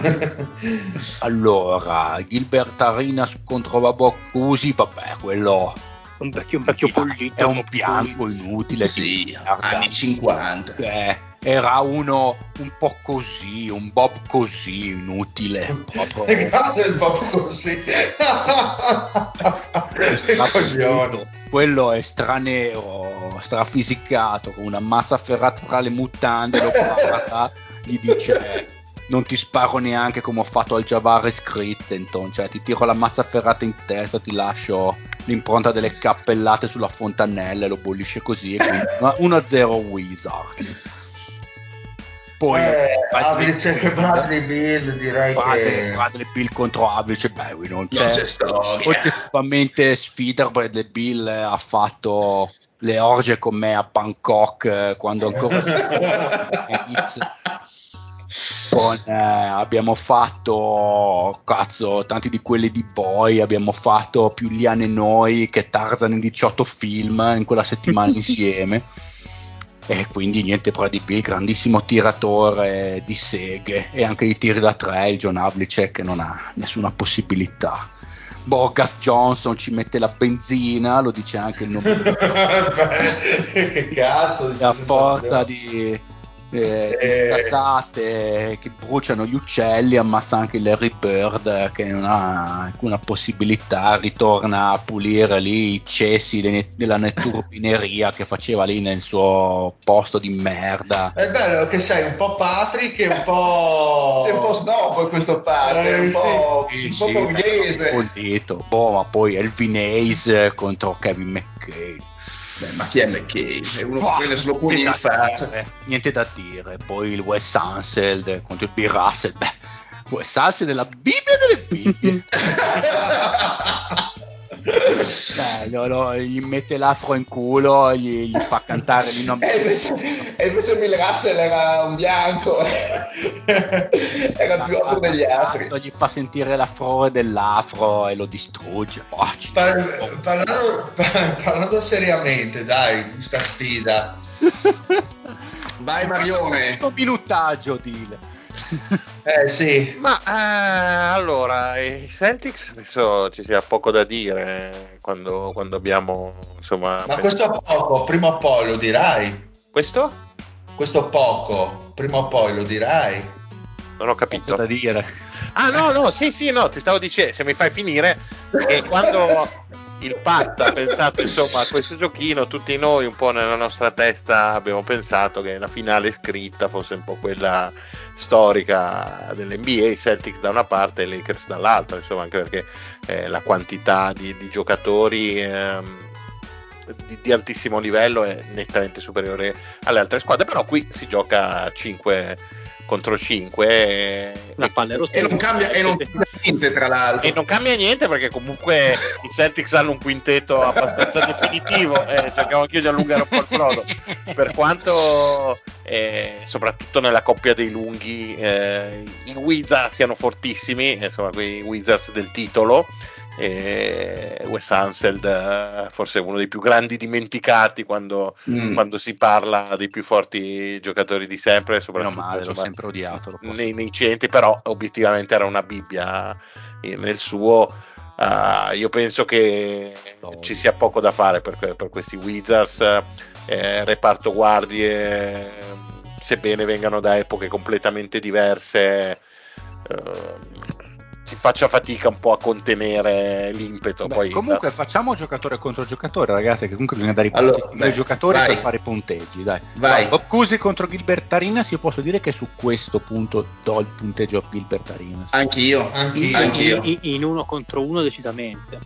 Allora, Gilbert Arenas contro Baboccusi, vabbè, quello Un vecchio, un vecchio pollito. è un bianco inutile. Sì, merda. anni 50. Eh, era uno un po' così, un Bob così, inutile. Proprio. Guarda il Bob così. Coglione. Quello è stranero, strafisicato, con una mazza ferrata tra le mutande, lo guarda, gli dice non ti sparo neanche come ho fatto al Javaris Crittenton, cioè ti tiro la mazza ferrata in testa, ti lascio l'impronta delle cappellate sulla fontanella e lo bollisce così, e quindi 1-0 Wizards. Poi Eh, Havlicek e Bradley Bill direi Bradley, che Bradley Bill contro Havlicek, beh, qui non c'è, Non c'è storia. oggettivamente sfida Bradley Bill eh, ha fatto le orge con me a Bangkok eh, quando ancora si con, eh, abbiamo fatto cazzo tanti di quelli di Boy abbiamo fatto più Liane noi che Tarzan in 18 film in quella settimana insieme. E quindi niente Brady Bill grandissimo tiratore di seghe e anche di tiri da tre il John Havlicek che non ha nessuna possibilità. Borgas Johnson ci mette la benzina lo dice anche il nome che cazzo di a forza di, eh, di Eh. sgasate che bruciano gli uccelli ammazza anche il Larry Bird che non ha alcuna possibilità ritorna a pulire lì i cessi de- della netturbineria che faceva lì nel suo posto di merda È bello che sei un po' Patrick e un po'. Sei un po' snob questo padre, Eh, un po', Sì, un po' sì, borghese. bollito. boh ma poi Elvin Hayes contro Kevin McKay Beh, ma chi è McKay? È uno Boh, che solo pugni in niente da faccia. dire, niente da dire. Poi il Wes Anseld contro il B. Russell. Beh, Wes Anseld è la Bibbia delle Bibbie. Beh, lo- lo- gli mette l'afro in culo, gli, gli fa cantare l'inno E invece, e invece Bill Russell era un bianco, era più afro degli altri. Gli fa sentire la flore dell'afro e lo distrugge. Oh, Par- parlando, par- parlando seriamente, dai, di sta sfida. Vai Marione. Un minutaggio, Dile. Eh sì, Ma eh, allora, i Celtics penso ci sia poco da dire quando, quando abbiamo insomma. ma questo poco, prima o poi lo dirai. questo? Questo poco, prima o poi lo dirai. Non ho capito. da dire. Ah no, no, sì, sì, no, ti stavo dicendo, se mi fai finire, che quando il Pat ha pensato insomma a questo giochino, tutti noi un po' nella nostra testa abbiamo pensato che la finale scritta fosse un po' quella storica dell'NBA, i Celtics da una parte e i Lakers dall'altra, insomma, anche perché eh, la quantità di, di giocatori ehm, di, di altissimo livello è nettamente superiore alle altre squadre, però qui si gioca a 5 contro 5 e, La palla è E non cambia, e non cambia niente, tra l'altro. e non cambia niente perché comunque i Celtics hanno un quintetto abbastanza definitivo, eh, cercavo anch'io di allungare un po' il brodo, per quanto eh, soprattutto nella coppia dei lunghi eh, i Wizards siano fortissimi, insomma quei Wizards del titolo, e Wes Anseld forse uno dei più grandi dimenticati quando, Mm. quando si parla dei più forti giocatori di sempre, Meno soprattutto male, l'ho insomma, sempre odiato. nei, nei centri, però obiettivamente era una Bibbia eh, nel suo. eh, io penso che ci sia poco da fare per, per questi Wizards. eh, reparto guardie, sebbene vengano da epoche completamente diverse, eh, si faccia fatica un po' a contenere l'impeto. Beh, Poi, comunque facciamo giocatore contro giocatore, ragazzi, che comunque bisogna dare i Allora, punti ai giocatori vai. per fare i punteggi, dai. Vai. Cousy contro Gilbert Arenas, io posso dire che su questo punto do il punteggio a Gilbert Arenas. Anch'io. Anch'io. Anch'io. In, in uno contro uno decisamente.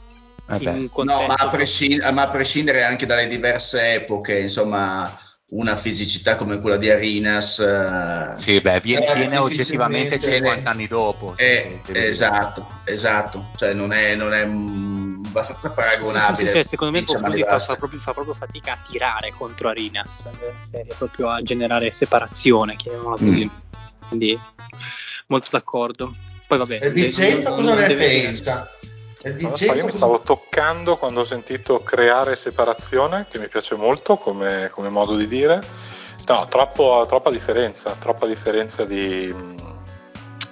Eh beh. In un No, ma a, prescind- ma a prescindere anche dalle diverse epoche, insomma, una fisicità come quella di Arinas eh, Sì, beh, viene, Eh, viene oggettivamente difficilmente- 50 anni dopo. è Sì, sì, esatto, esatto, cioè non è, non è, mm, abbastanza Sì, paragonabile. sì, sì, secondo me Confusi fa, fa proprio, fa proprio fatica a tirare contro Arinas serie, proprio a generare separazione, chiamiamola così. Quindi molto d'accordo. Poi vabbè, E Vincenzo cosa ne pensa? So, io mi stavo toccando quando ho sentito creare separazione, che mi piace molto come, come modo di dire. No, troppo- troppa differenza, troppa differenza di, mh,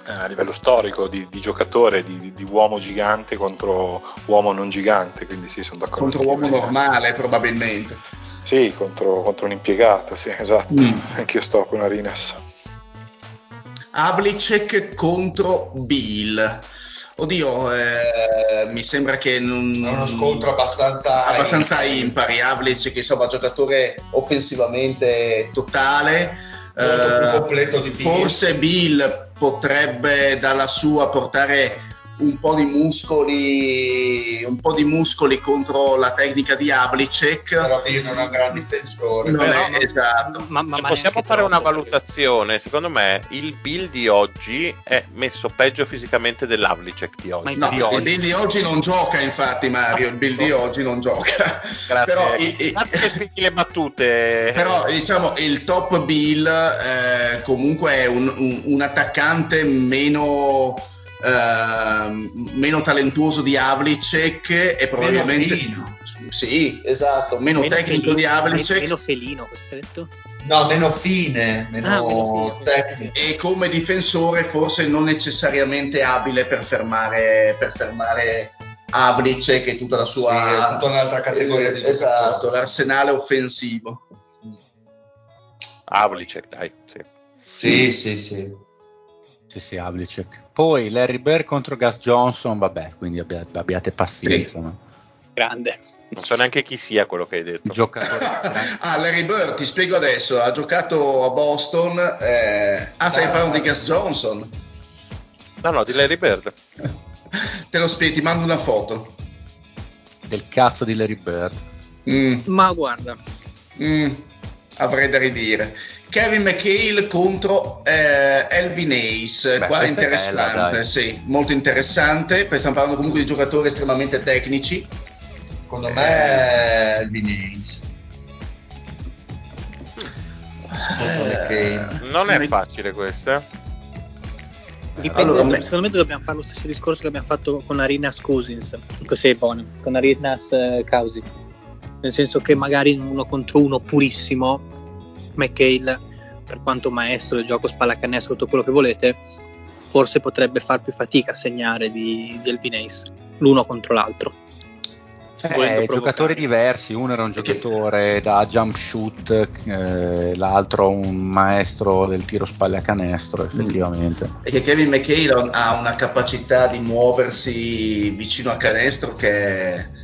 eh, a livello storico di, di giocatore, di, di- uomo gigante contro uomo non gigante, quindi sì, sono d'accordo. Contro uomo normale, probabilmente. Sì, contro, contro un impiegato, sì, esatto. Mm. Anch'io sto con Arinas. Havlicek contro Bill. Oddio, eh, mi sembra che non... è uno scontro abbastanza abbastanza impari. Havlicek, insomma, giocatore offensivamente totale. Eh, completo di Bill. Forse Bill potrebbe dalla sua portare un po' di muscoli, un po' di muscoli contro la tecnica di Havlicek. però non è un gran difensore Non Però- è esatto. Ma, ma- Se ma possiamo fare una troppo, valutazione, secondo me il Bill di oggi è messo peggio fisicamente dell'Havlicek di oggi. No, Di il oggi. Bill di oggi non gioca, infatti, Mario. Il Bill di oggi non gioca. Grazie, Però, i- grazie che spieghi le battute. però, diciamo, il top Bill eh, comunque è un, un- un attaccante meno, eh, meno talentuoso di Havlicek e probabilmente... fino. Sì, esatto, meno, meno tecnico felino- di Havlicek. Meno felino, cosa hai detto? no meno fine meno, Ah, meno fine, tecnico e come difensore forse non necessariamente abile per fermare, per fermare Havlicek e tutta la sua Sì, è tutta un'altra categoria di Eh, esatto, giocatori. l'arsenale offensivo Havlicek, dai. Sì. sì sì sì Sì, sì, Havlicek. Poi Larry Bird contro Gus Johnson, vabbè, quindi abbia- abbiate pazienza. Sì. no? Grande. Non so neanche chi sia quello che hai detto. Giocatore ah Larry Bird ti spiego adesso ha giocato a Boston eh, ah stai Ah. parlando di Gus Johnson No, no, di Larry Bird. te lo spiego ti mando una foto del cazzo di Larry Bird. Mm, Ma guarda, mm, avrei da ridire Kevin McHale contro eh, Elvin Ace Beh, qua bella, interessante dai. sì, molto interessante perché stiamo parlando comunque di giocatori estremamente tecnici secondo me è il Vinicius Eh, Non è facile questa. dipende, Allora, me- secondo me dobbiamo fare lo stesso discorso che abbiamo fatto con Arinas Cousins, così è buono, con Arinas eh, Causi. Nel senso che magari in uno contro uno purissimo, McHale, per quanto maestro del gioco spallacanestro, tutto quello che volete, forse potrebbe far più fatica a segnare di, di Elvin Ace, l'uno contro l'altro. Eh, giocatori diversi, uno era un giocatore da jump shoot, eh, l'altro un maestro del tiro spalle a canestro, effettivamente. e che Kevin McHale ha una capacità di muoversi vicino a canestro che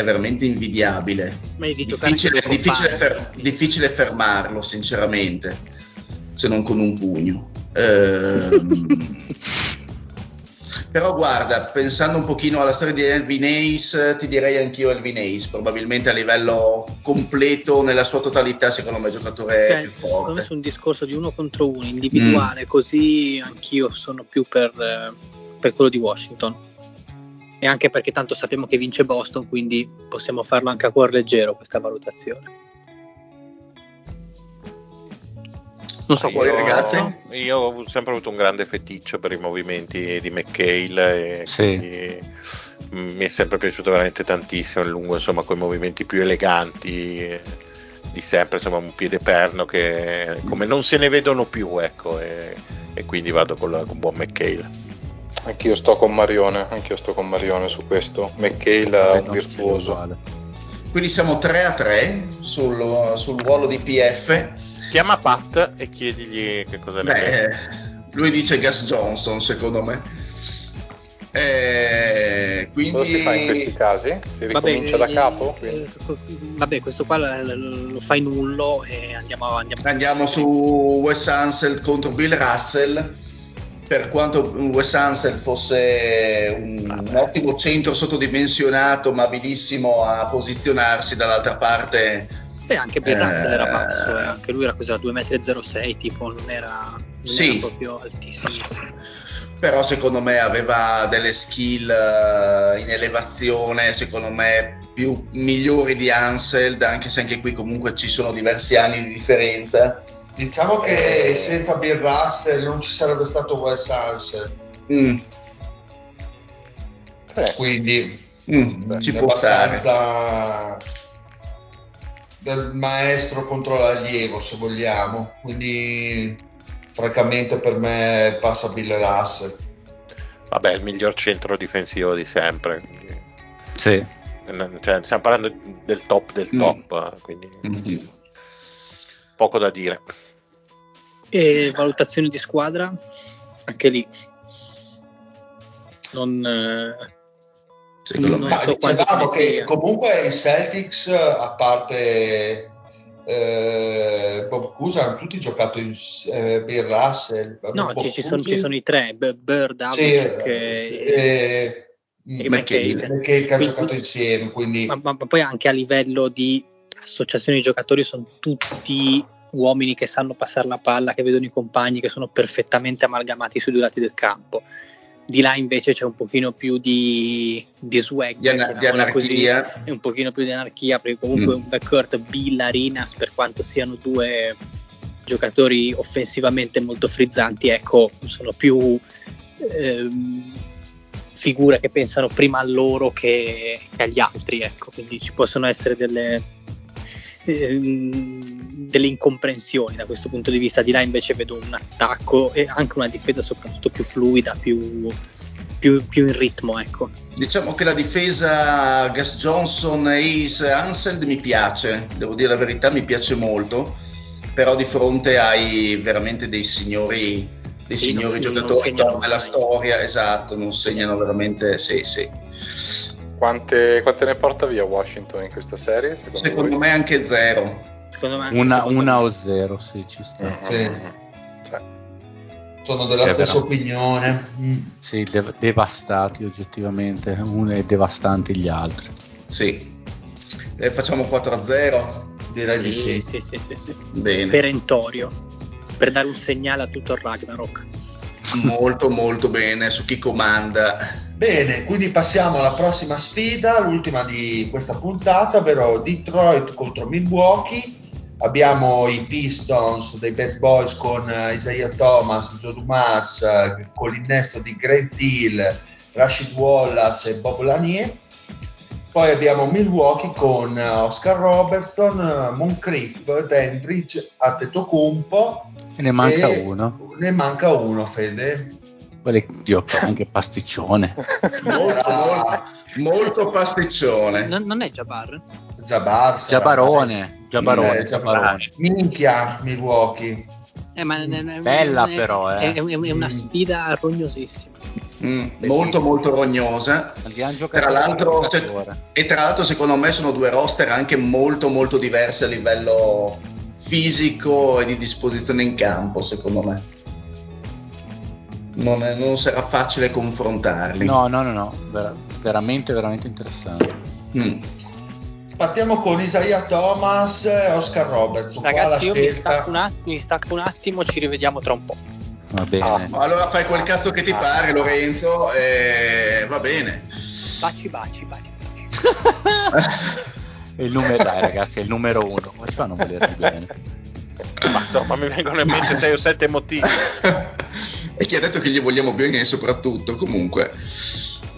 è, veramente invidiabile. Ma è di giocare Difficile, difficile fer- difficile fermarlo, sinceramente, se non con un pugno. Ehm, però guarda, pensando un pochino alla storia di Elvin Ace, ti direi anch'io Elvin Ace, probabilmente a livello completo, nella sua totalità, secondo me è il giocatore Cioè, più secondo me forte. su un discorso di uno contro uno individuale, Mm. così anch'io sono più per, eh, per quello di Washington. E anche perché tanto sappiamo che vince Boston, quindi possiamo farlo anche a cuor leggero questa valutazione. Non so, Poi, quale ragazzi? ragazzi. Io ho sempre avuto un grande feticcio per i movimenti di McHale e Sì. quindi, mm, mi è sempre piaciuto veramente tantissimo il lungo, insomma, quei movimenti più eleganti eh, di sempre, insomma, un piede perno che come non se ne vedono più, ecco, e, e quindi vado con, la- con buon McHale. Anch'io sto con Marione, anch'io sto con Marione su questo. McHale è un virtuoso. Quindi siamo 3 a 3 sul, sul ruolo di PF. Chiama Pat e chiedigli che cosa ne pensa. Beh, lui dice Gus Johnson, secondo me. Eh, quindi Cosa si fa in questi casi? Si ricomincia da eh, capo? eh, Quindi- vabbè, questo qua lo, lo fai nullo e andiamo, andiamo andiamo su Wes Ansel contro Bill Russell. Per quanto Wes Ansel fosse un, un ottimo centro sottodimensionato, ma abilissimo a posizionarsi dall'altra parte, Beh, anche Bill Eh, Russell era basso, eh, anche lui era cos'era 2,06 m, tipo, non era, Non sì. proprio altissimo. Però secondo me aveva delle skill uh, in elevazione, secondo me più migliori di Anseld, anche se anche qui comunque ci sono diversi anni di differenza. Diciamo che eh... senza Bill Russell non ci sarebbe stato Wes Anseld. Mm. Eh. Quindi mm, ci può stare del maestro contro l'allievo se vogliamo quindi francamente per me passa Bill Russell vabbè il miglior centro difensivo di sempre quindi... sì cioè, stiamo parlando del top del mm. top mm. quindi mm. poco da dire e valutazioni di squadra anche lì non eh Secondo me. So dicevamo che comunque i Celtics, a parte eh, Bob Cusa, hanno tutti giocato in eh, Bill Russell. No, ci, ci, sono, ci, sono, i tre, Bird, Havlicek sì, e, e, e McHale, che hanno giocato insieme. Quindi... Ma, ma, ma poi anche a livello di associazione di giocatori sono tutti uomini che sanno passare la palla, che vedono i compagni, che sono perfettamente amalgamati sui due lati del campo di là invece c'è un pochino più di, di swag, di, an- di anarchia. Così, un pochino più di anarchia, perché comunque mm. un backcourt Bill Arinas, per quanto siano due giocatori offensivamente molto frizzanti, ecco, sono più ehm, figure che pensano prima a loro che, che agli altri, ecco, quindi ci possono essere delle, delle incomprensioni da questo punto di vista. Di là invece vedo un attacco e anche una difesa soprattutto più fluida, più, più, più in ritmo. Ecco. Diciamo che la difesa Gas Johnson, Ace, Anseld mi piace, devo dire la verità, mi piace molto, però di fronte ai veramente dei signori, dei sì, signori non, giocatori non nella storia, esatto, non segnano veramente, sì, sì. Quante, quante, ne porta via Washington in questa serie? Secondo, secondo me anche zero. Secondo me una, secondo una me. o zero, sì, ci sta. Mm-hmm. Sì. Sì. Sono della è stessa vero. opinione. Mm. Sì, dev- devastati oggettivamente, uno è devastante gli altri. Sì. E facciamo 4-0? Direi di sì. Sì, sì, sì, sì. Bene. Perentorio, per dare un segnale a tutto il Ragnarok. Molto molto bene su chi comanda. Bene, quindi passiamo alla prossima sfida, l'ultima di questa puntata, ovvero Detroit contro Milwaukee abbiamo i Pistons dei Bad Boys con uh, Isaiah Thomas, Joe Dumas, uh, con l'innesto di Grant Hill, Rashid Wallace e Bob Lanier. Poi abbiamo Milwaukee con uh, Oscar Robertson, Moncrief, Dandridge, Attetocumpo. E ne manca e uno. Ne manca uno, Fede. Dio, anche pasticcione. molto, molto, molto, pasticcione. Non, non è Jabbar? Jabbar. Jabbarone. Giabarone, eh, Giabarone. Minchia Milwaukee. Eh, ma è, è, Bella è, però, eh. è, una sfida rognosissima. Mm, molto molto rognosa tra l'altro, se, e tra l'altro secondo me sono due roster anche molto molto diverse a livello fisico e di disposizione in campo secondo me non, è, non sarà facile confrontarli no no no no Ver- veramente veramente interessante mm. Partiamo con Isaiah Thomas e Oscar Roberts. Ragazzi, io mi stacco, att- mi stacco, un attimo, ci rivediamo tra un po'. Va bene. Ah, allora fai quel cazzo che ti ah, pare, Lorenzo, e va bene. Baci, baci, baci. il numero, dai, ragazzi, è il numero uno. Come si fa a non volerti bene? Ma insomma, mi vengono in mente 6 o 7 motivi. e chi ha detto che gli vogliamo bene soprattutto, comunque.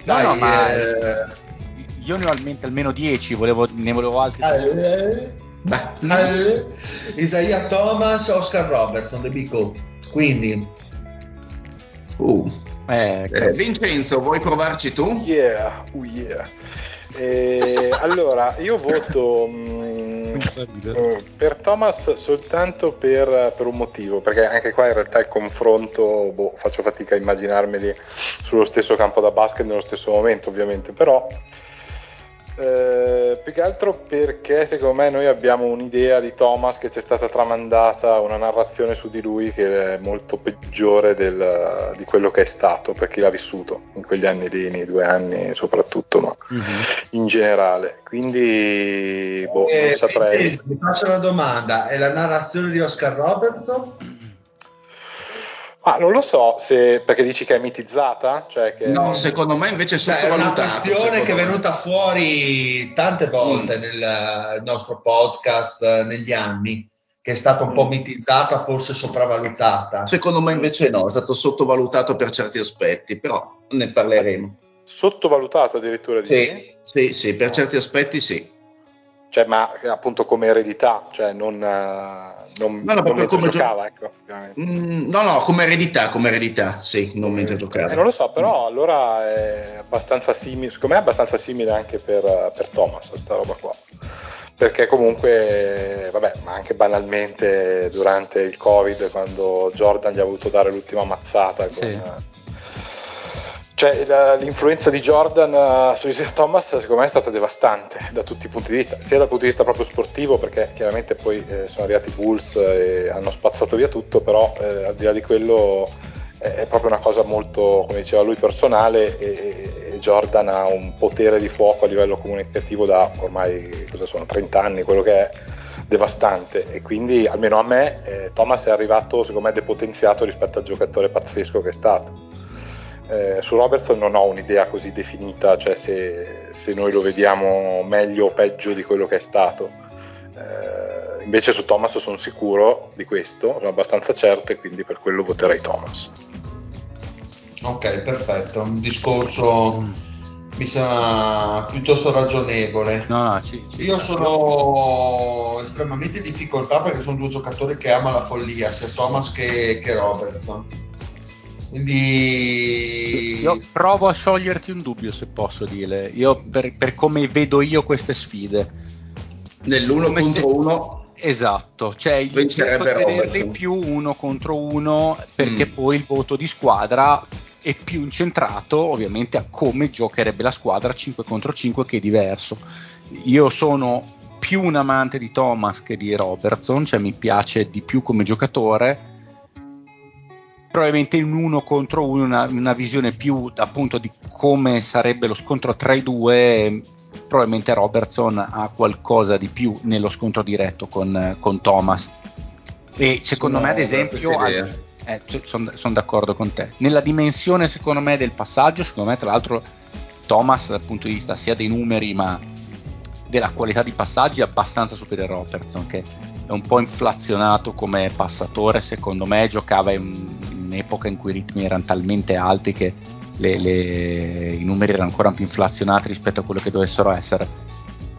No, dai, no, ma... Eh io ne ho almeno 10, volevo, ne volevo altri. Eh, eh, Isaiah Thomas, Oscar Robertson, The Big O. Quindi, uh. eh, eh, Vincenzo, vuoi provarci tu? Yeah, oh yeah. Eh, allora, io voto mh, mm, per Thomas soltanto per, per, un motivo, perché anche qua in realtà il confronto, boh, faccio fatica a immaginarmeli sullo stesso campo da basket nello stesso momento, ovviamente, però eh, più che altro perché secondo me noi abbiamo un'idea di Thomas che ci è stata tramandata, una narrazione su di lui che è molto peggiore del, di quello che è stato per chi l'ha vissuto in quegli anni lì, nei due anni soprattutto, ma mm-hmm. in generale. Quindi boh, eh, non saprei. Mi faccio una domanda, è la narrazione di Oscar Robertson? Ah, non lo so se perché dici che è mitizzata? Cioè che... No, secondo me invece è Cioè, è una sottovalutata. questione che è venuta fuori tante volte Mm. nel nostro podcast eh, negli anni, che è stata un po' Mm. mitizzata, forse sopravvalutata. Secondo me invece no, è stato sottovalutato per certi aspetti, però ne parleremo. Sottovalutato addirittura? Sì, sì, sì, per certi aspetti sì. Cioè, ma appunto come eredità, cioè non, eh, non, No, no, non come gio- giocava, ecco. effettivamente. Mm, no, no, come eredità, come eredità, sì, non mentre Eh, giocava. non lo so, però allora è abbastanza simile, secondo me è abbastanza simile anche per, per Thomas, sta roba qua. Perché comunque, vabbè, ma anche banalmente durante il Covid, quando Jordan gli ha voluto dare l'ultima mazzata con, Sì. Cioè la- l'influenza di Jordan eh, su Isaiah Thomas secondo me è stata devastante da tutti i punti di vista, sia dal punto di vista proprio sportivo perché chiaramente poi eh, sono arrivati i Bulls e hanno spazzato via tutto, però eh, al di là di quello è, è proprio una cosa molto, come diceva lui, personale e- e Jordan ha un potere di fuoco a livello comunicativo da ormai cosa sono 30 anni, quello che è devastante e quindi almeno a me eh, Thomas è arrivato secondo me depotenziato rispetto al giocatore pazzesco che è stato. Eh, su Robertson non ho un'idea così definita, cioè se, se noi lo vediamo meglio o peggio di quello che è stato. Eh, invece su Thomas sono sicuro di questo, sono abbastanza certo e quindi per quello voterei Thomas. Ok, perfetto. Un discorso mi sembra piuttosto ragionevole. No, no, ci- ci Io sono estremamente in difficoltà perché sono due giocatori che ama la follia, sia Thomas che, che Robertson. Quindi Io provo a scioglierti un dubbio se posso dire. Io per, per come vedo io queste sfide. Nell'uno Come contro se- uno, Esatto, cioè il di vederli più uno contro uno perché Mm. poi il voto di squadra è più incentrato ovviamente a come giocherebbe la squadra 5 contro 5 che è diverso. Io sono più un amante di Thomas che di Robertson, cioè mi piace di più come giocatore. Probabilmente in uno contro uno una, una visione più appunto di come sarebbe lo scontro tra i due probabilmente Robertson ha qualcosa di più nello scontro diretto con, con Thomas. E secondo Sono me, ad esempio, eh, sono d'accordo con te. Nella dimensione, secondo me, del passaggio, secondo me, tra l'altro, Thomas, dal punto di vista sia dei numeri, ma della qualità di passaggi, è abbastanza superiore a Robertson, che è un po' inflazionato come passatore. Secondo me, giocava in un'epoca in cui i ritmi erano talmente alti che le- le- i numeri erano ancora più inflazionati rispetto a quello che dovessero essere.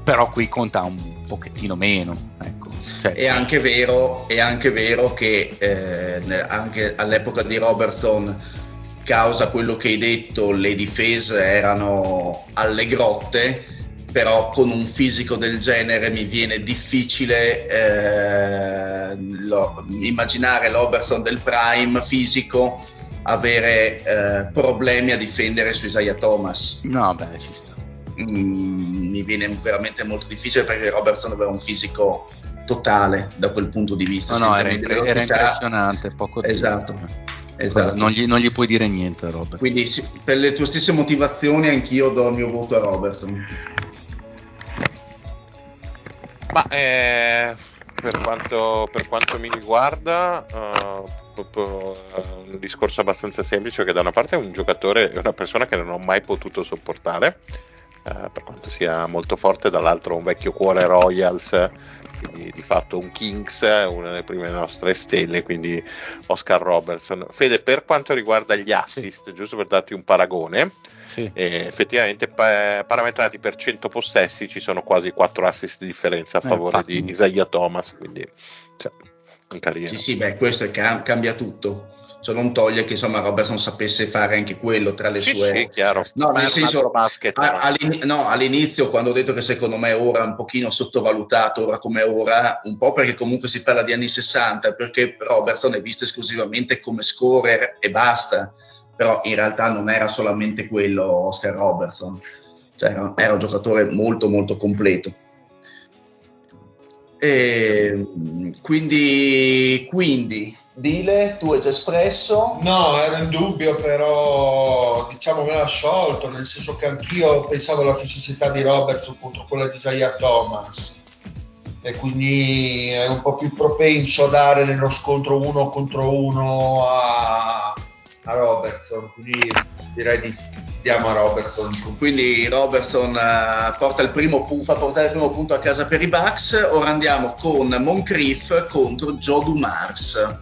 Però qui conta un pochettino meno. Ecco. Cioè, È anche vero, è anche vero che eh, anche all'epoca di Robertson, causa quello che hai detto, le difese erano alle grotte, però con un fisico del genere mi viene difficile eh, lo- immaginare l'Oberson del prime fisico avere eh, problemi a difendere su Isaiah Thomas. No, beh, ci sta. Mm, mi viene veramente molto difficile perché Robertson aveva un fisico totale da quel punto di vista. No, no, era, impre- era impressionante. Poco. Esatto, Cosa- esatto. Non, gli, non gli puoi dire niente, Robert. Quindi per le tue stesse motivazioni anch'io do il mio voto a Robertson. Ma eh, per, quanto, per quanto mi riguarda, eh, un discorso abbastanza semplice che da una parte è un giocatore, è una persona che non ho mai potuto sopportare, eh, per quanto sia molto forte, dall'altro un vecchio cuore Royals, quindi di fatto un Kings, una delle prime nostre stelle, quindi Oscar Robertson. Fede, per quanto riguarda gli assist, giusto per darti un paragone, Sì. e effettivamente pa- parametrati per 100 possessi ci sono quasi 4 assist di differenza a Eh, favore infatti. di Isaiah Thomas quindi cioè, in carriera Sì, sì, beh, questo è ca- cambia tutto. Cioè non toglie che insomma Robertson sapesse fare anche quello tra le sì, sue... sì, chiaro No, Ma nel senso, basket a- no? all'ini- no, all'inizio quando ho detto che secondo me ora è un pochino sottovalutato, ora come ora, un po' perché comunque si parla di anni 60, perché Robertson è visto esclusivamente come scorer e basta, però in realtà non era solamente quello Oscar Robertson, cioè era, era un giocatore molto molto completo. E, quindi, quindi, Dile, tu hai già espresso? No, era in dubbio, però diciamo me l'ha sciolto, nel senso che anch'io pensavo alla fisicità di Robertson contro quella di Isaiah Thomas e quindi è un po' più propenso a dare nello scontro uno contro uno a, a Robertson, quindi direi di diamo a Robertson. Quindi Robertson uh, porta il primo pu- fa portare il primo punto a casa per i Bucks. Ora andiamo con Moncrief contro Joe Dumars.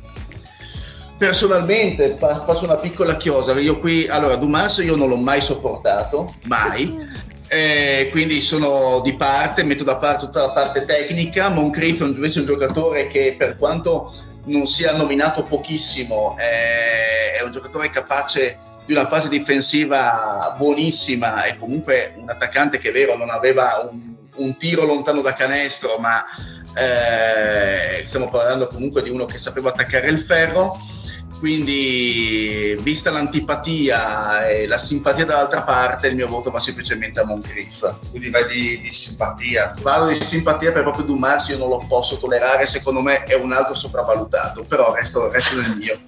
Personalmente fa- faccio una piccola chiosa. Io qui, allora, Dumars io non l'ho mai sopportato, mai. Eh, quindi sono di parte, metto da parte tutta la parte tecnica. Moncrief è invece un giocatore che per quanto non sia nominato pochissimo, eh, è un giocatore capace di una fase difensiva buonissima e comunque un attaccante che è vero non aveva un, un tiro lontano da canestro, ma eh, stiamo parlando comunque di uno che sapeva attaccare il ferro. Quindi, vista l'antipatia e la simpatia dall'altra parte, il mio voto va semplicemente a Moncrief. Quindi vai di, di simpatia. Vado di simpatia per proprio Dumas, io non lo posso tollerare, secondo me è un altro sopravvalutato, però resto, resto nel mio.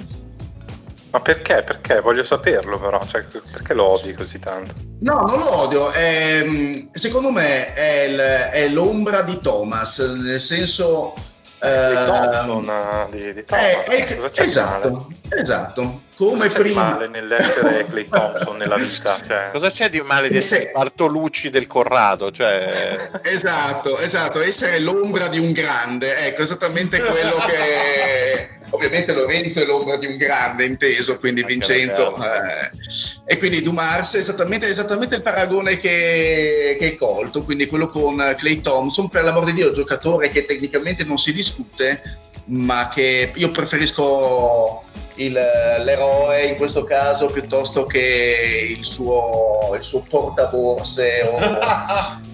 Ma perché? Perché? Voglio saperlo però, cioè, perché lo odi così tanto? No, non lo odio, è, secondo me è, il, è, l'ombra di Thomas, nel senso... Eh, Thompson di, di Thomas, è, è, esatto, esatto, come Cosa prima... male nell'essere Clay Thompson nella vita? Cioè... Cosa c'è di male di essere Bartolucci del Corrado? Cioè... Esatto, esatto, essere l'ombra di un grande, ecco, esattamente quello che ovviamente Lorenzo è l'ombra di un grande inteso, quindi Anche Vincenzo. Eh, e quindi Dumars è esattamente, esattamente il paragone che, che, hai colto, quindi quello con Clay Thompson, per l'amor di Dio, giocatore che tecnicamente non si discute, ma che io preferisco il, l'eroe in questo caso piuttosto che il suo, il suo portaborse o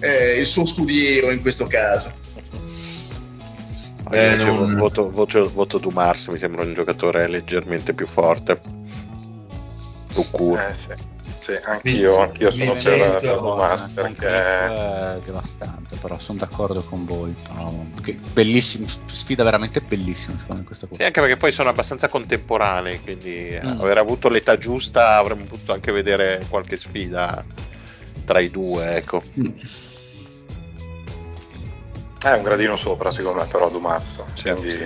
eh, il suo scudiero in questo caso. Eh, non... voto, voto, voto Dumars, mi sembra un giocatore leggermente più forte. Eh, sì. sì, anch'io, anch'io sono per, per Dumars perché è devastante, però sono d'accordo con voi. No, bellissimo, sfida veramente bellissima secondo me questa cosa. Sì, anche perché poi sono abbastanza contemporanei, quindi mm. aver avuto l'età giusta avremmo potuto anche vedere qualche sfida tra i due, ecco. Mm. È un gradino sopra, secondo me, però Dumarzo. Quindi, sì.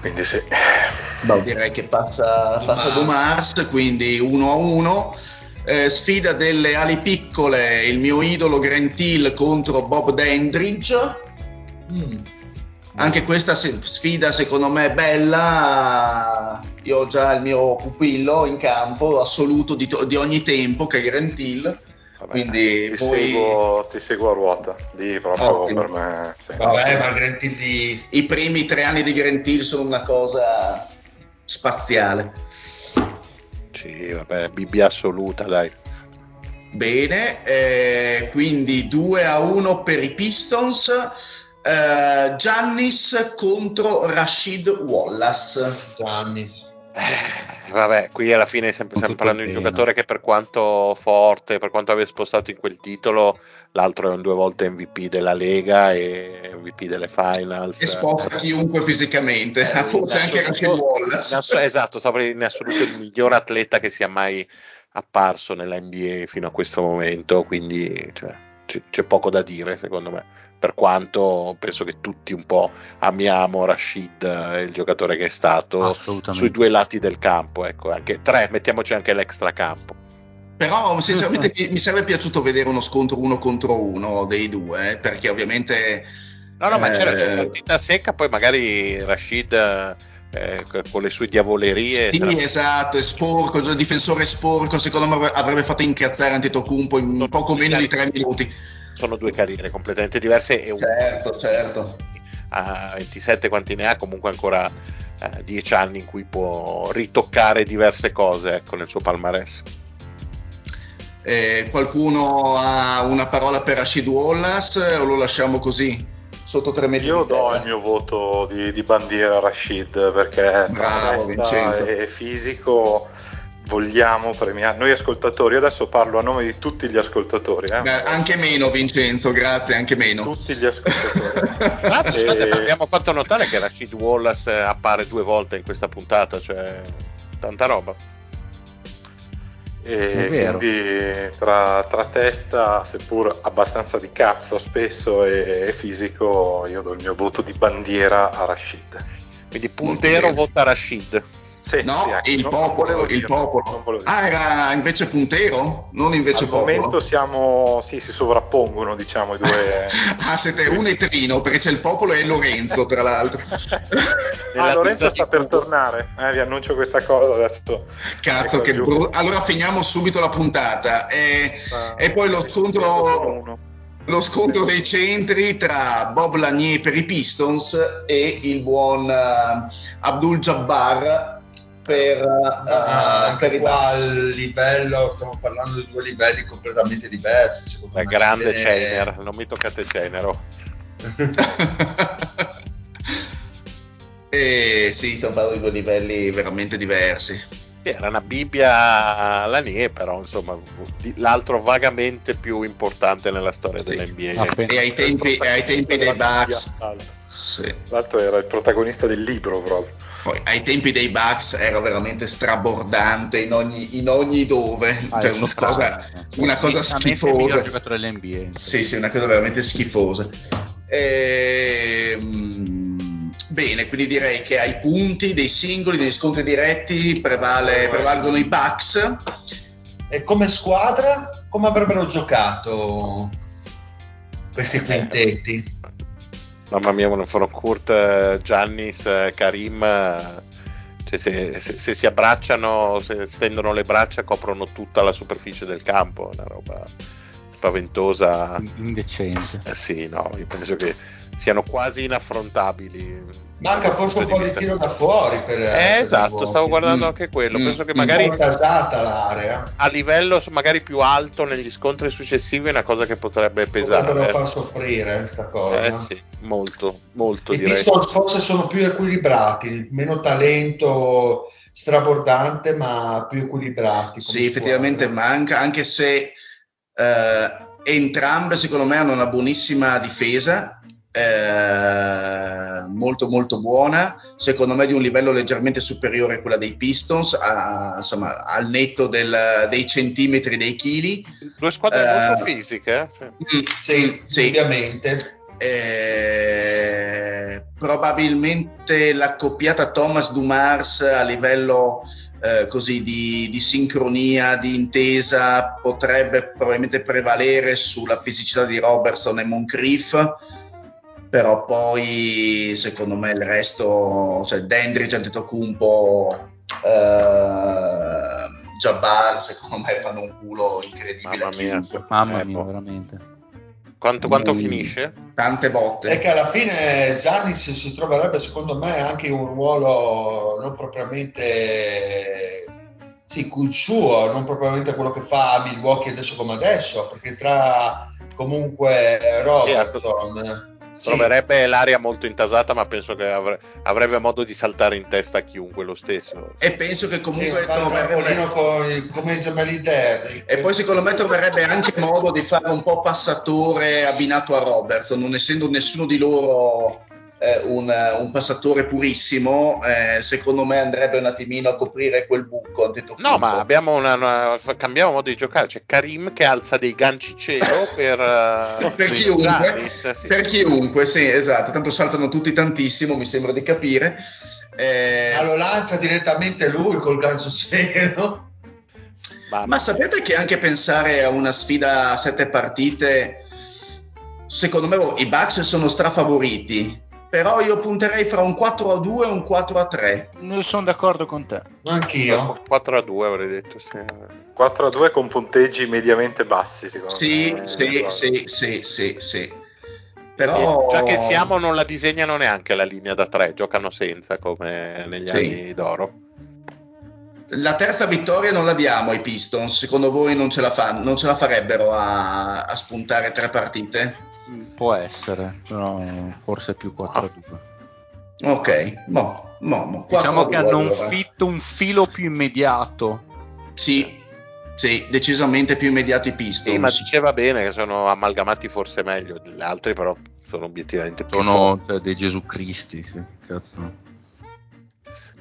quindi sì. Beh, direi che passa, passa Dumars, quindi 1 a 1. Eh, sfida delle ali piccole, il mio idolo Grant Hill contro Bob Dandridge. Mm. Anche questa sfida secondo me è bella. Io ho già il mio pupillo in campo assoluto di, di ogni tempo che è Grant Hill Vabbè, Quindi ti, poi... seguo, ti, seguo, a ruota, di proprio Ottimo. per me. Sì. Vabbè, ma Grant Hill di... I primi tre anni di Grant Hill sono una cosa spaziale. Sì, vabbè, BB assoluta, dai. Bene, eh, quindi 2 a 1 per i Pistons. Eh, Giannis contro Rashid Wallace. Giannis. Eh, vabbè, qui alla fine sempre, stiamo parlando di un giocatore che per quanto forte, per quanto abbia spostato in quel titolo, l'altro è un due volte MVP della Lega e MVP delle finals. E sposta chiunque fisicamente, eh, forse anche Rashid Wallace. Esatto, stavo in assoluto il miglior atleta che sia mai apparso nella NBA fino a questo momento, quindi cioè, c'è, c'è poco da dire secondo me per quanto penso che tutti un po' amiamo Rashid, eh, il giocatore che è stato sui due lati del campo, ecco, anche tre, mettiamoci anche l'extra campo. Però sinceramente mi, mi, sarebbe piaciuto vedere uno scontro uno contro uno dei due, eh, perché ovviamente... No, no, eh, ma c'era una partita secca, poi magari Rashid... Eh, con le sue diavolerie. Sì, tra... esatto, è sporco, il difensore sporco, secondo me avrebbe fatto incazzare Antetokounmpo in poco meno di tre minuti sono due carriere completamente diverse e certo, un certo. a 27 quanti ne ha comunque ancora 10 eh, anni in cui può ritoccare diverse cose ecco, nel suo palmarès. Eh, qualcuno ha una parola per Rashid Wallace o lo lasciamo così? Sotto tre metri Io do il mio voto di, di bandiera a Rashid perché Bravo, è fisico vogliamo premiare noi ascoltatori. Adesso parlo a nome di tutti gli ascoltatori. Eh? Beh, anche meno, Vincenzo, grazie, anche meno. Tutti gli ascoltatori. e... scusate, abbiamo fatto notare che Rashid Wallace appare due volte in questa puntata, cioè tanta roba. E quindi tra, tra, testa, seppur abbastanza di cazzo spesso e, e, fisico, io do il mio voto di bandiera a Rashid. Quindi puntero vota Rashid. Sì, no, sì, il popolo, volevo il popolo. Ah, era invece puntero? Non invece Al popolo? momento siamo, sì, si sovrappongono, diciamo, i due. ah, siete uno e Trino, perché c'è il popolo e Lorenzo, tra l'altro. ah, Lorenzo sta per cubo. tornare. Eh, vi annuncio questa cosa adesso. Cazzo, Ecco che brutto. Allora finiamo subito la puntata. E, e poi lo scontro, lo scontro dei centri tra Bob Lanier per i Pistons e il buon eh, Abdul Jabbar per, eh, Ah, per anche i qua al livello, stiamo parlando di due livelli completamente diversi. La grande Eh, Chainer, non mi toccate Chainero. e sì, stiamo parlando di due livelli veramente diversi. Era una Bibbia Lanier, però insomma l'altro vagamente più importante nella storia Sì. dell'NBA. Appena- E ai tempi, ai tempi dei Bucks, sì. L'altro era il protagonista del libro proprio. Poi ai tempi dei Bucks era veramente strabordante in ogni, in ogni dove, Ah, cioè una cosa, eh. una cosa Nettamente il schifosa. giocatore dell'NBA. Sì, sì, una cosa veramente schifosa. Ehm, bene, quindi direi che ai punti dei singoli, degli scontri diretti prevale- prevalgono i Bucks. E come squadra, come avrebbero giocato questi quintetti? Mamma mia, un Kurt, eh, Giannis, eh, Karim, eh, cioè se, se- se si abbracciano, se stendono le braccia, coprono tutta la superficie del campo, una roba spaventosa. Indecente. Eh sì, no, io penso che siano quasi inaffrontabili. Manca forse un po' di tiro da fuori per Eh, per esatto, stavo guardando Mm. anche quello. Mm. Penso che magari casata l'area. a livello magari più alto negli scontri successivi è una cosa che potrebbe Potrebbero pesare. far soffrire questa cosa. Eh sì, molto, molto I direi. Pistons forse sono più equilibrati, meno talento strabordante, ma più equilibrati. come Sì, effettivamente squadra. manca, anche se eh, entrambe secondo me hanno una buonissima difesa, eh, molto molto buona, secondo me di un livello leggermente superiore a quella dei Pistons, a- insomma al netto del- dei centimetri dei chili. Due squadre Eh, molto fisiche. eh? Sì. Mm, Sì, sì. ovviamente. Eh, probabilmente l'accoppiata Thomas Dumars a livello eh, così di, di sincronia, di intesa potrebbe probabilmente prevalere sulla fisicità di Robertson e Moncrief però poi secondo me il resto cioè Dendridge, Antetokounmpo eh, Jabbar secondo me fanno un culo incredibile Mamma mia. Mamma Eh, mia, boh. veramente. Quanto, quanto Mm. finisce? tante botte È che alla fine Giannis si troverebbe secondo me anche in un ruolo non propriamente sì, il suo, non propriamente quello che fa a Milwaukee adesso come adesso, perché tra comunque Robertson sì, Troverebbe l'aria molto intasata, ma penso che avre- avrebbe modo di saltare in testa a chiunque lo stesso. e penso che sì, comunque il troverebbe con- come gemelli Derrick. E poi secondo me troverebbe anche modo di fare un po' passatore abbinato a Robertson, non essendo nessuno di loro eh, un, un passatore purissimo, eh, secondo me andrebbe un attimino a coprire quel buco. Antetokounmpo. No, ma abbiamo una, una- cambiamo modo di giocare. C'è Karim che alza dei ganci cielo per, eh, per chiunque, Giannis, sì. per chiunque, sì, esatto. Tanto saltano tutti tantissimo, mi sembra di capire. Eh, Ma lo lancia direttamente lui col gancio cielo. Ma- Ma sapete che anche pensare a una sfida a sette partite, secondo me oh, i Bucks sono strafavoriti, però io punterei fra un 4 a 2 e un 4 a 3. Non sono d'accordo con te. Anch'io. 4 a 2 avrei detto. Sì. 4 a 2 con punteggi mediamente bassi, secondo Sì, me. sì, Eh, sì, sì, sì, sì. Però E già che siamo, non la disegnano neanche la linea da 3, giocano senza come negli Sì. anni d'oro. la terza vittoria non la diamo ai Pistons, secondo voi non ce la, fanno, non ce la farebbero a, a spuntare tre partite? Può essere, però forse più 4 a 2. Ok, mo, mo, mo, 4 Diciamo che 2 hanno un fit un filo più immediato. Sì, sì, decisamente più immediati i Pistons. Sì, ma diceva bene che sono amalgamati forse meglio degli altri, però sono obiettivamente più Sono cioè, dei Gesù Cristi, sì, cazzo.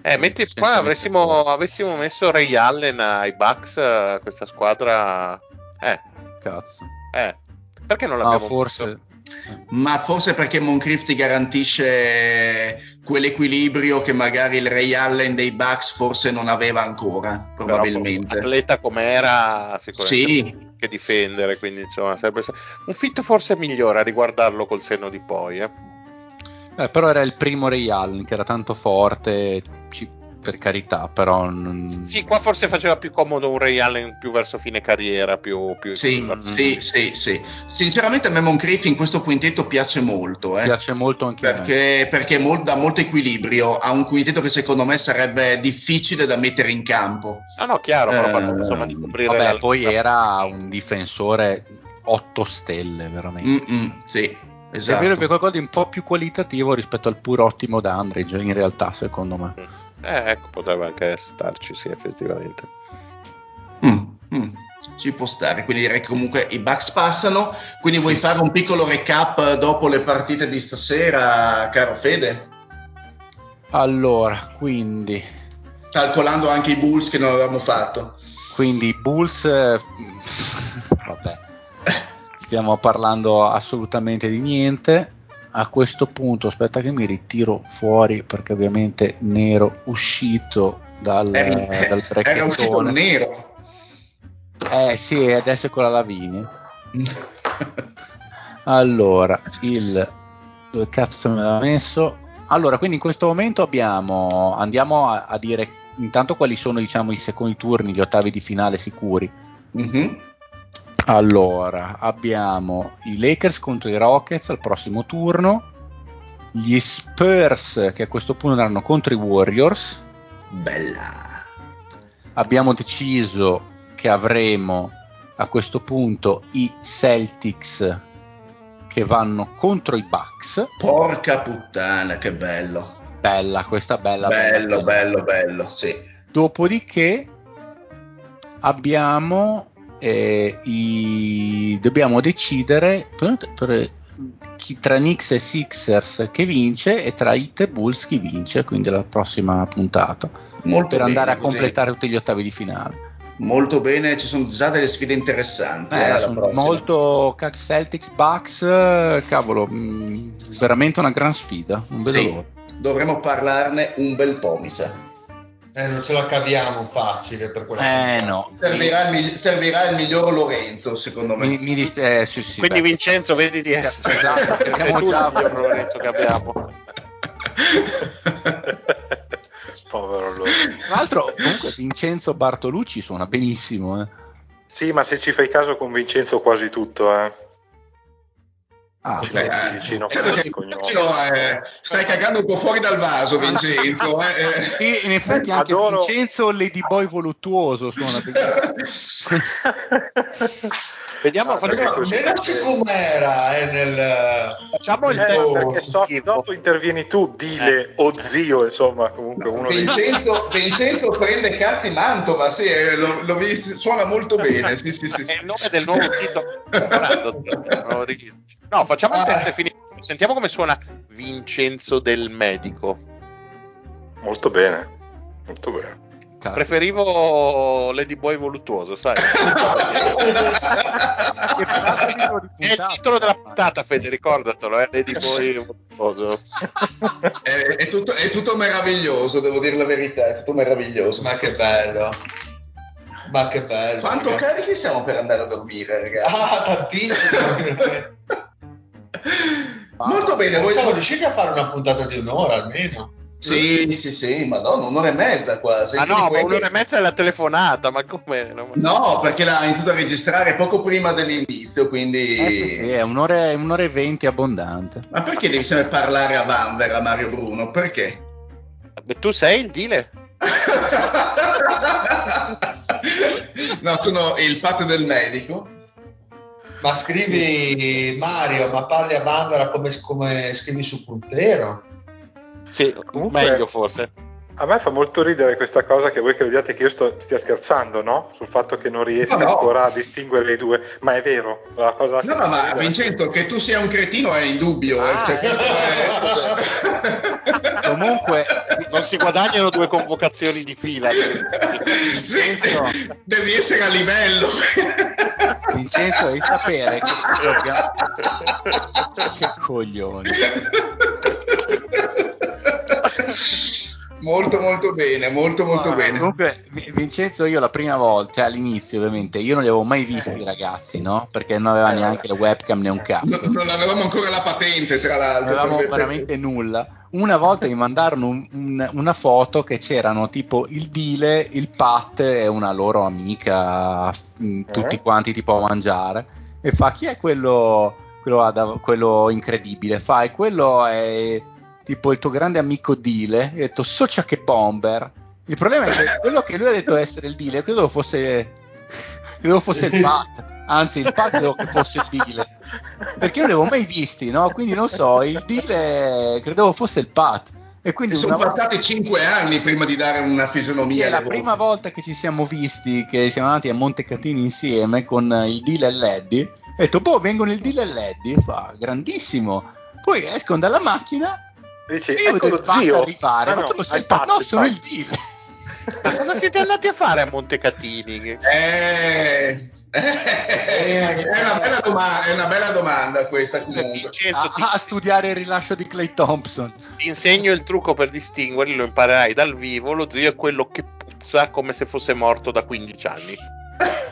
Eh, metti qua avessimo, avessimo messo Ray Allen ai Bucks, eh, questa squadra. Eh, Cazzo. eh. Perché non Ah, l'abbiamo forse. messo? Ma forse perché Moncrief ti garantisce quell'equilibrio che magari il Ray Allen dei Bucks forse non aveva ancora, probabilmente. Però, atleta come era, sicuramente Sì. che difendere, quindi insomma sarebbe un fit forse migliore a riguardarlo col senno di poi. Eh. Eh, però era il primo Ray Allen che era tanto forte, ci- per carità, però Sì, qua forse faceva più comodo un Ray Allen più verso fine carriera, più... più Sì, Mm. sì, sì, sì. Sinceramente a me Moncrief in questo quintetto piace molto, eh. piace molto anche a me. perché, perché mol- dà molto equilibrio, ha un quintetto che secondo me sarebbe difficile da mettere in campo. Ah no, chiaro, però Eh, insomma di coprire... Vabbè, la- poi era un difensore 8 stelle, veramente. Mm-mm, sì, È esatto. vero che è qualcosa di un po' più qualitativo rispetto al pur ottimo Dandridge, in realtà, secondo me. Eh, ecco, potrebbe anche starci, sì, effettivamente. Mm, mm, ci può stare, quindi direi che comunque i Bucks passano. Quindi vuoi fare un piccolo recap dopo le partite di stasera, caro Fede? Allora, quindi, Calcolando anche i Bulls che non avevamo fatto. quindi i Bulls, eh, vabbè, stiamo parlando assolutamente di niente. A questo punto, aspetta che mi ritiro fuori perché ovviamente nero uscito dal, Eri- dal era uscito nero. Eh sì, adesso è con la Lavinia. Allora, il dove cazzo me l'ha messo? Allora, quindi in questo momento abbiamo andiamo a, a dire intanto quali sono diciamo i secondi turni, gli ottavi di finale sicuri. Mhm. Allora, abbiamo i Lakers contro i Rockets al prossimo turno, gli Spurs che a questo punto andranno contro i Warriors. Bella. Abbiamo deciso che avremo a questo punto i Celtics che vanno contro i Bucks. Porca puttana, che bello. Bella, questa bella. bello, bella. bello, bello, sì. Dopodiché abbiamo eh, i... dobbiamo decidere per, per chi tra Knicks e Sixers che vince e tra Hit e Bulls chi vince, quindi la prossima puntata, Molto per bene, andare a completare tutti gli ottavi di finale. Molto bene, ci sono già delle sfide interessanti. Eh, eh, molto Celtics Bucks, cavolo, mh, veramente una gran sfida, non vedo Sì. l'ora. Dovremmo parlarne un bel po', mi sa. Eh, non ce la caviamo facile per quello. Eh no, Servirà il, migli- servirà il miglior Lorenzo, secondo me. mi, mi dis- eh, sì, sì, Quindi beh. Vincenzo, vedi di essere Esatto, abbiamo già- il Lorenzo che abbiamo. Povero loro. Tra l'altro, comunque, Vincenzo Bartolucci suona benissimo. Eh. Sì, ma se ci fai caso con Vincenzo quasi tutto, eh. Ah, Eh, eh, vicino credo che vicino, eh, stai cagando un po' fuori dal vaso, Vincenzo. eh, eh. sì, in effetti anche Adoro- Vincenzo Ladyboy voluttuoso suona. Vediamo, Ah, facciamo? Vediamoci com'era eh, nel... facciamo il test. perché so che dopo intervieni tu, dile o zio, insomma, comunque uno dei Vincenzo, Vincenzo prende cazzi Mantova, sì, lo, lo suona molto bene. Sì, sì, sì, È sì. il nome del nuovo sito. No, facciamo il Ah. test e finito. Sentiamo come suona Vincenzo del medico. molto bene. Molto bene. Cazzo. Preferivo Ladyboy voluttuoso, sai? È il titolo della puntata, Fede, ricordatelo, è Ladyboy voluttuoso. È, è tutto, è tutto meraviglioso, devo dire la verità, è tutto meraviglioso. Ma che bello. Ma che bello. Quanto ragazzi. carichi siamo per andare a dormire, ragazzi? Ah, tantissimo. Molto bene, voi Siamo riusciti a fare una puntata di un'ora almeno. Sì, sì, sì, madonna, un'ora e mezza quasi. Ah no, Quindi ma un'ora e mezza è la telefonata, ma come? No, No, perché l'ha iniziato a registrare poco prima dell'inizio, quindi... Eh, sì, sì, è un'ora, un'ora e venti abbondante. Ma perché devi sempre parlare a Vanvera, Mario Bruno? Perché? Beh, Tu sei il dealer? no, sono il pat del medico. Ma scrivi Mario, ma parli a Vanvera come, come scrivi su Puntero? Sì, Comunque- meglio forse. A me fa molto ridere questa cosa che voi crediate che io sto- stia scherzando, no? Sul fatto che non riesca No, no. ancora a distinguere i due, ma è vero. La cosa No, no, ma Vincenzo, che tu sia un cretino è indubbio. eh, Ah, cioè, eh. questo è- Comunque, Non si guadagnano due convocazioni di fila. Sì, devi essere a livello. Vincenzo, devi sapere che Che coglioni. molto molto bene, molto molto Ah, bene. Comunque, Vi- Vincenzo, io la prima volta, all'inizio ovviamente, io non li avevo mai visti i ragazzi, no? Perché non aveva Eh, neanche le webcam né un cazzo. Non, non avevamo ancora la patente, tra Non l'altro. avevamo per- veramente nulla. Una volta mi mandarono un- un- una foto che c'erano tipo il Dile, il Pat e una loro amica, tutti Eh? quanti tipo a mangiare. E fa: Chi è quello, quello, quello incredibile? Fa: "E quello è tipo il tuo grande amico Dile. E detto: Socia che bomber. Il problema è che quello che lui ha detto essere il Dile, credo fosse, credo fosse il Pat. Anzi, il Pat credo che fosse il Dile perché io non li avevo mai visti, no? Quindi non so, il deal credevo fosse il Pat. E quindi Sono una volta, passati cinque anni prima di dare una fisionomia. è la alle prima volte. volta che ci siamo visti, che siamo andati a Montecatini insieme con il deal e l'Eddy, ho detto, boh, vengono il deal e l'Eddy, fa, grandissimo. Poi escono dalla macchina Dici, e io ecco lo zio. arrivare, Ah, ma no, tu non sei Pat, no, sono il deal. Ma cosa siete andati a fare a Montecatini? Che- Eh, è, una bella domanda, è una bella domanda questa comunque. Vincenzo, ti, A, a studiare il rilascio di Clay Thompson. ti insegno il trucco per distinguerli, lo imparerai dal vivo. Lo zio è quello che puzza come se fosse morto da 15 anni.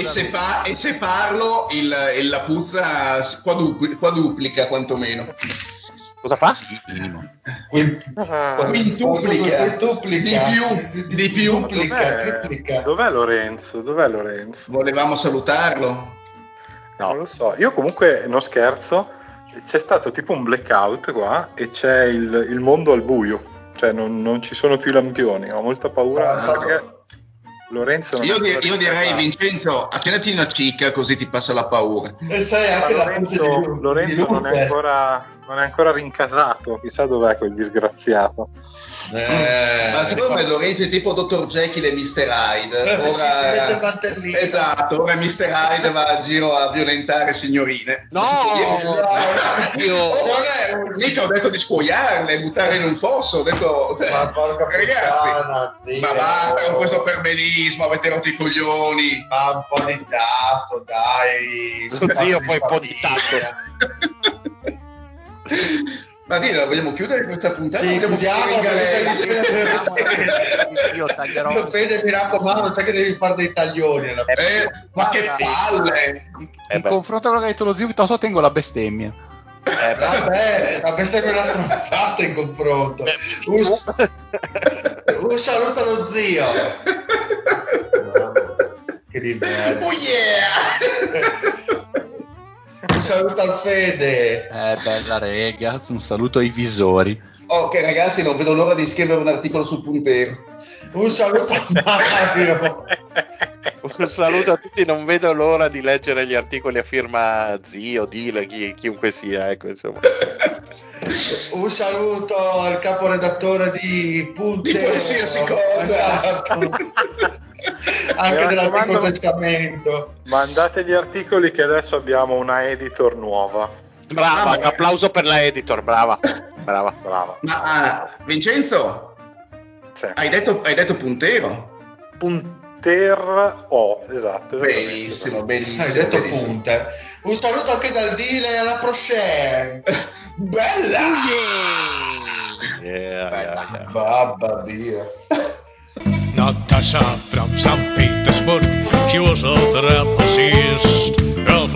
E, se fa- e se parlo, il, il- la puzza quadrupli- quadruplica quantomeno. Cosa fa? Sì, minimo. Ah, Quintuplica. Quintuplica. Di più, di più. Duplica, dov'è, triplica. dov'è Lorenzo? Dov'è Lorenzo? Volevamo salutarlo. No. Non lo so. Io comunque non scherzo. C'è stato tipo un blackout qua e c'è il, il mondo al buio. Cioè non, non ci sono più lampioni. Ho molta paura. Stavo- perché Lorenzo io, di, io direi. Vincenzo accenditi una cicca così ti passa la paura eh, cioè, Lorenzo, Lorenzo non, è ancora, non è ancora rincasato, chissà dov'è quel disgraziato. Eh, Ma secondo me Lorenzo è tipo Dr. Jekyll e Mr. Hyde. Eh, si Ora, mantellino. esatto, ora Mr. Hyde va a giro a violentare signorine. No, Io, io- Oh, non è, mica ho detto di scuoiarle, buttare in un fosso, ho detto, cioè, Ma porca ragazzi, ma basta con questo perbenismo, avete rotto i coglioni. Ma un po' di tatto, dai. Suo zio poi un po' di famiglia. Ma dire, vogliamo chiudere questa puntata? Sì, Vogliamo chiudiamo, finire in galera? Io taglierò- Lo Fede, mi raccomando, sai che devi fare dei taglioni alla fine. Eh, ma che Guarda. palle! In, Eh in confronto a quello che ha detto lo zio, piuttosto tengo la bestemmia. Eh, beh. Vabbè, ma questa è una stronzata in confronto. Un, un saluto allo zio. Che livello. Oh yeah! Un saluto al Fede. Eh, bella rega, un saluto ai visori. Ok ragazzi, non vedo l'ora di scrivere un articolo sul puntero. Un saluto a Mario. Un saluto a tutti, non vedo l'ora di leggere gli articoli a firma zio, Dile, chi, chiunque sia, ecco, insomma. Un saluto al caporedattore di Punte. Di qualsiasi cosa. Anche raccomando- Testamento. Mandate gli articoli che adesso abbiamo una editor nuova. Brava, Ah, un applauso per la editor, brava, brava. Brava. Ma ah, Vincenzo, Sì. hai detto, hai detto puntero? Punter O, esatto. Benissimo, benissimo. Hai detto benissimo. punte. Un saluto anche dal Dile alla prochaine. Bella! Yeah, yeah, yeah. Babba mia. Natasha St. Petersburg, she was a trapezist. Ralph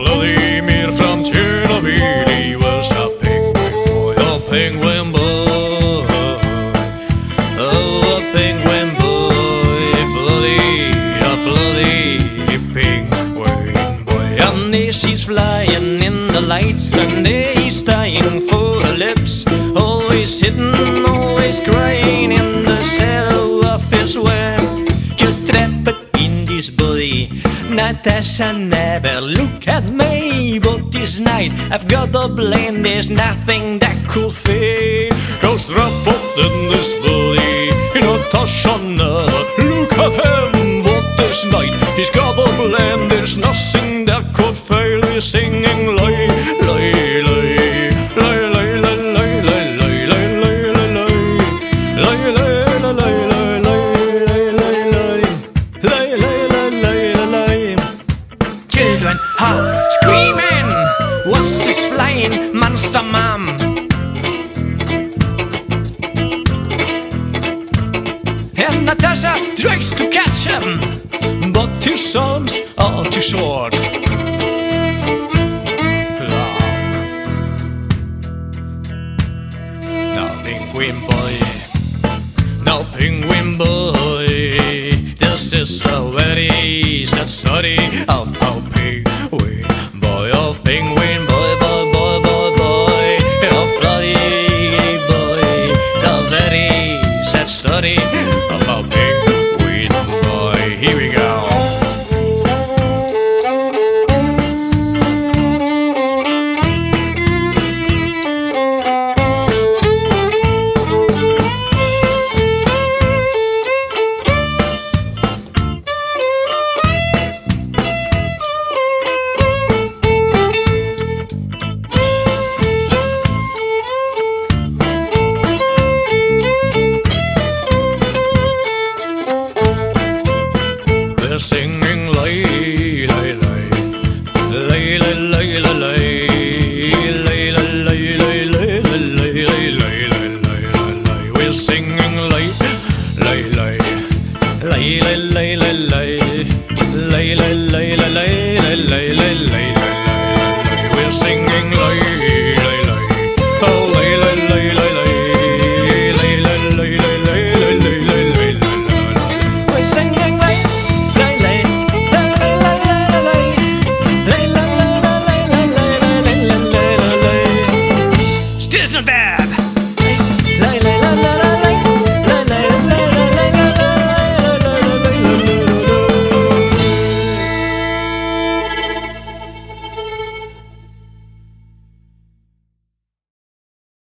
Natasha never look at me, but this night I've got a blame. There's nothing that could fade. Cause trapped in this body. Natasha never look at him, but this night he's got a blame. There's nothing that could fail. He's singing